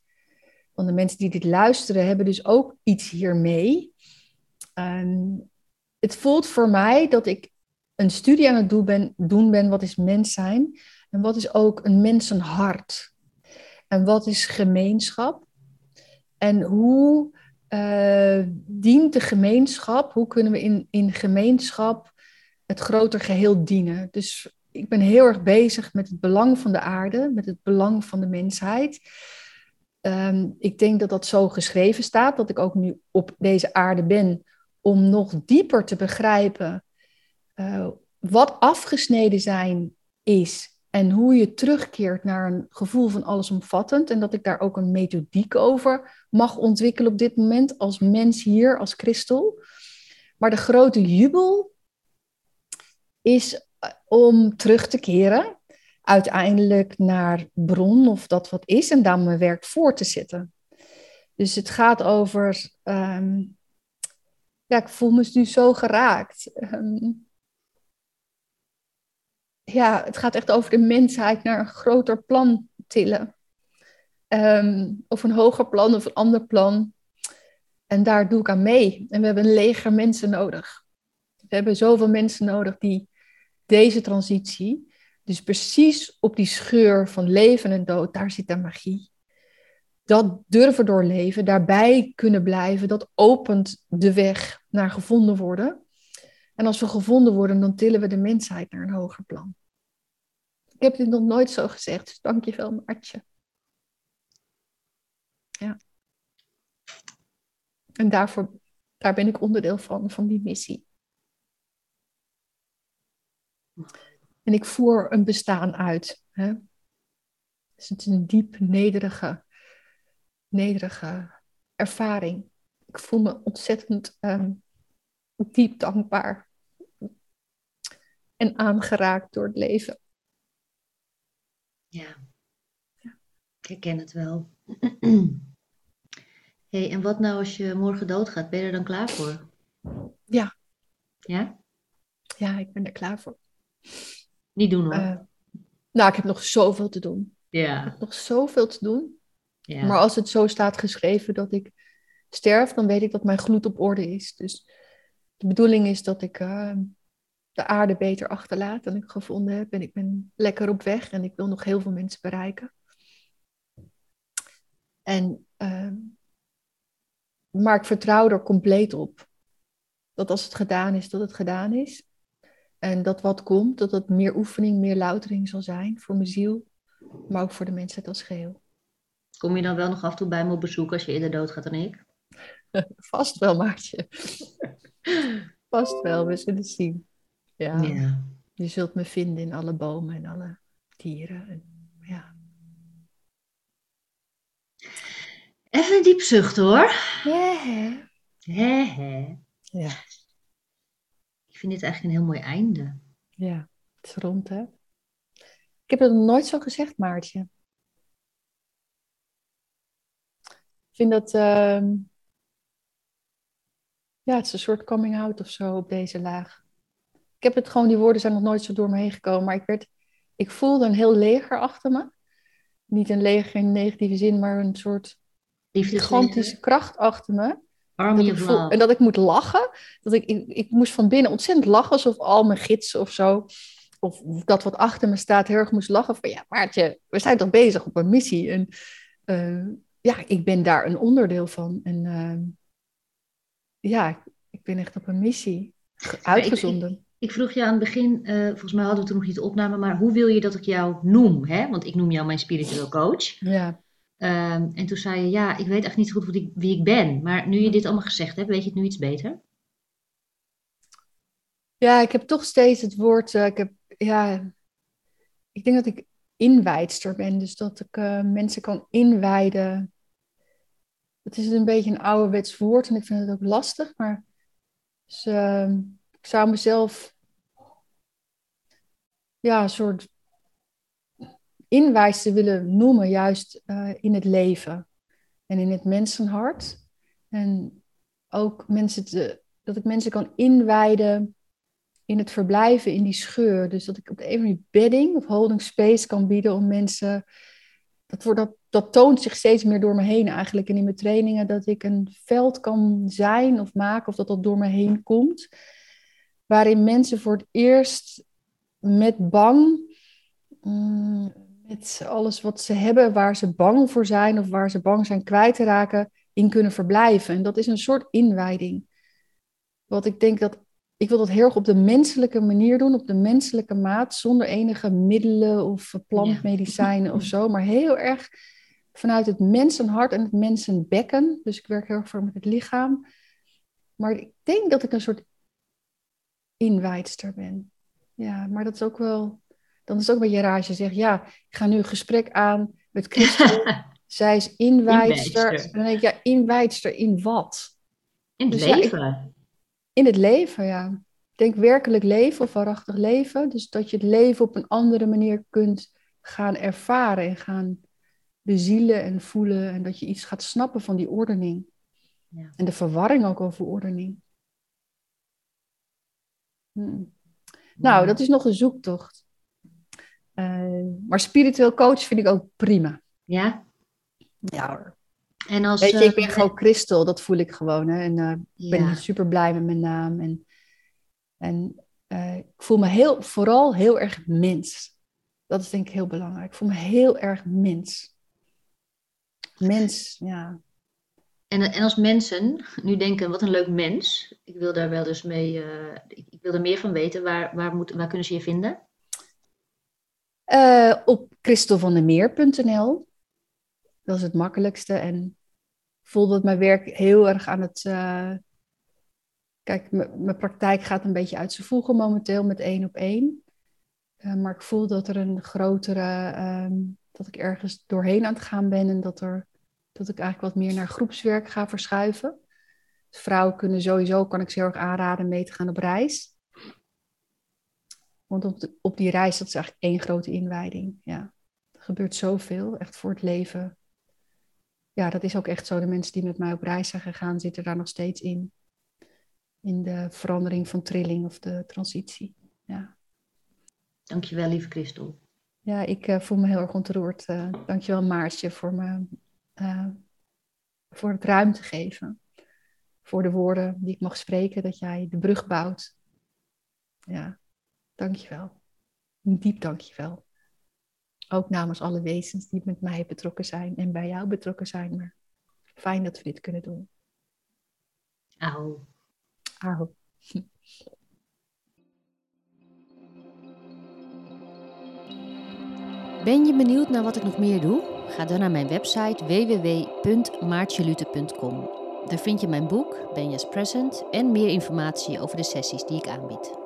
Speaker 2: Want de mensen die dit luisteren hebben dus ook iets hiermee. Um, het voelt voor mij dat ik een studie aan het doen ben, doen ben, wat is mens zijn en wat is ook een mensenhart. En wat is gemeenschap? En hoe uh, dient de gemeenschap? Hoe kunnen we in, in gemeenschap het groter geheel dienen? Dus ik ben heel erg bezig met het belang van de aarde, met het belang van de mensheid. Um, ik denk dat dat zo geschreven staat, dat ik ook nu op deze aarde ben om nog dieper te begrijpen uh, wat afgesneden zijn is en hoe je terugkeert naar een gevoel van allesomvattend. En dat ik daar ook een methodiek over mag ontwikkelen op dit moment als mens hier, als kristal. Maar de grote jubel is eh, om terug te keren uiteindelijk naar bron of dat wat is en dan mijn werk voor te zetten. Dus het gaat over, um, ja, ik voel me nu zo geraakt. Um, ja, het gaat echt over de mensheid naar een groter plan tillen. Um, of een hoger plan of een ander plan. En daar doe ik aan mee. En we hebben een leger mensen nodig. We hebben zoveel mensen nodig die deze transitie, dus precies op die scheur van leven en dood, daar zit de magie. Dat durven doorleven, daarbij kunnen blijven, dat opent de weg naar gevonden worden. En als we gevonden worden, dan tillen we de mensheid naar een hoger plan. Ik heb dit nog nooit zo gezegd, dus dank je wel, Martje. Ja. En daarvoor, daar ben ik onderdeel van, van die missie. En ik voer een bestaan uit. Hè? Dus het is een diep nederige, nederige ervaring. Ik voel me ontzettend um, diep dankbaar en aangeraakt door het leven.
Speaker 1: Ja, ik herken het wel. hey, en wat nou als je morgen doodgaat? Ben je er dan klaar voor?
Speaker 2: Ja.
Speaker 1: Ja?
Speaker 2: Ja, ik ben er klaar voor.
Speaker 1: Niet doen hoor. Uh,
Speaker 2: nou, ik heb nog zoveel te doen.
Speaker 1: Ja.
Speaker 2: Ik heb nog zoveel te doen.
Speaker 1: Ja.
Speaker 2: Maar als het zo staat geschreven dat ik sterf, dan weet ik dat mijn gloed op orde is. Dus de bedoeling is dat ik uh, de aarde beter achterlaat dan ik gevonden heb. En ik ben lekker op weg en ik wil nog heel veel mensen bereiken. En, uh, maar ik vertrouw er compleet op. Dat als het gedaan is, dat het gedaan is. En dat wat komt, dat het meer oefening, meer loutering zal zijn voor mijn ziel. Maar ook voor de mensheid als geheel.
Speaker 1: Kom je dan wel nog af en toe bij me op bezoek als je eerder doodgaat dan ik?
Speaker 2: Vast wel, Maartje. Vast wel, we zullen zien. Ja.
Speaker 1: ja.
Speaker 2: Je zult me vinden in alle bomen en alle dieren. En, ja.
Speaker 1: Even een diep zucht hoor.
Speaker 2: Hè?
Speaker 1: Hè, hè.
Speaker 2: Ja.
Speaker 1: Vind dit eigenlijk een heel mooi einde.
Speaker 2: Ja, het is rond hè. Ik heb het nog nooit zo gezegd, Maartje. Ik vind dat... Uh... Ja, het is een soort coming out of zo op deze laag ik heb het gewoon, die woorden zijn nog nooit zo door me heen gekomen, maar ik werd, ik voelde een heel leger achter me. Niet een leger in negatieve zin, maar een soort gigantische kracht achter me.
Speaker 1: Army
Speaker 2: dat ik voel, en dat ik moet lachen. Dat ik, ik, ik moest van binnen ontzettend lachen, alsof al mijn gidsen of zo, of dat wat achter me staat, heel erg moest lachen. Van ja, Maartje, we zijn toch bezig op een missie. En uh, ja, ik ben daar een onderdeel van. En uh, ja, ik ben echt op een missie uitgezonden.
Speaker 1: Ik vroeg je aan het begin, uh, volgens mij hadden we toen nog niet de opname, maar hoe wil je dat ik jou noem? Hè? Want ik noem jou mijn spiritueel coach.
Speaker 2: Ja.
Speaker 1: Ehm, en toen zei je, ja, ik weet echt niet goed wie ik, wie ik ben. Maar nu je dit allemaal gezegd hebt, weet je het nu iets beter?
Speaker 2: Ja, ik heb toch steeds het woord, uh, ik heb, ja, ik denk dat ik inwijdster ben. Dus dat ik uh, mensen kan inwijden. Het is een beetje een ouderwets woord en ik vind het ook lastig. Maar dus, uh, ik zou mezelf ja, een soort inwijster willen noemen, juist uh, in het leven en in het mensenhart. En ook mensen dat ik mensen kan inwijden in het verblijven in die scheur. Dus dat ik op de een of andere bedding of holding space kan bieden om mensen. Dat, wordt, dat, dat toont zich steeds meer door me heen eigenlijk. En in mijn trainingen dat ik een veld kan zijn of maken, of dat dat door me heen komt. Waarin mensen voor het eerst met bang, mm, met alles wat ze hebben, waar ze bang voor zijn of waar ze bang zijn kwijt te raken, in kunnen verblijven. En dat is een soort inwijding. Wat ik denk dat ik wil dat heel erg op de menselijke manier doen, op de menselijke maat, zonder enige middelen of plantmedicijnen of zo, maar heel erg vanuit het mensenhart en het mensenbekken. Dus ik werk heel erg voor met het lichaam. Maar ik denk dat ik een soort inwijdster ben. Ja, maar dat is ook wel, dan is het ook een beetje raar als je zegt, ja, ik ga nu een gesprek aan met Christel. Zij is inwijdster. En dan denk ik, ja, inwijdster in wat?
Speaker 1: In het dus leven.
Speaker 2: In het leven, ja. Ik denk werkelijk leven of waarachtig leven. Dus dat je het leven op een andere manier kunt gaan ervaren en gaan bezielen en voelen. En dat je iets gaat snappen van die ordening. Ja. En de verwarring ook over ordening. Hm. Nou, dat is nog een zoektocht. Uh, maar spiritueel coach vind ik ook prima.
Speaker 1: Ja?
Speaker 2: Ja hoor. En als, Weet je, ik ben uh, gewoon Christel, dat voel ik gewoon. Hè? En uh, ik ben super blij met mijn naam. En, en ik voel me heel, vooral heel erg mens. Dat is denk ik heel belangrijk. Ik voel me heel erg mens. Mens, ja.
Speaker 1: En, en als mensen nu denken, wat een leuk mens. Ik wil daar wel dus mee, ik, ik, wil er meer van weten. Waar, waar, moet, waar kunnen ze je vinden?
Speaker 2: Op christelvandermeer.nl dat is het makkelijkste. En voel dat mijn werk heel erg aan het. Uh, kijk, mijn praktijk gaat een beetje uit zijn voegen momenteel met één op één. Uh, maar ik voel dat er een grotere. Um, dat ik ergens doorheen aan het gaan ben en dat, er, dat ik eigenlijk wat meer naar groepswerk ga verschuiven. Vrouwen kunnen sowieso, kan ik ze heel erg aanraden, mee te gaan op reis. Want op, de, op die reis, dat is eigenlijk één grote inwijding. Ja. Er gebeurt zoveel, echt voor het leven ja, dat is ook echt zo. De mensen die met mij op reis zijn gegaan, zitten daar nog steeds in. In de verandering van trilling of de transitie. Ja.
Speaker 1: Dankjewel, lieve Christel.
Speaker 2: Ja, ik uh, voel me heel erg ontroerd. Uh, dankjewel, Maarsje, voor, me, uh, voor het ruimte geven. Voor de woorden die ik mag spreken, dat jij de brug bouwt. Ja, dankjewel. Een diep dankjewel. Ook namens alle wezens die met mij betrokken zijn en bij jou betrokken zijn. Maar fijn dat we dit kunnen doen.
Speaker 1: Auw.
Speaker 2: Auw.
Speaker 1: Ben je benieuwd naar wat ik nog meer doe? Ga dan naar mijn website www.maartjelute.com. Daar vind je mijn boek, Benja's Present, en meer informatie over de sessies die ik aanbied.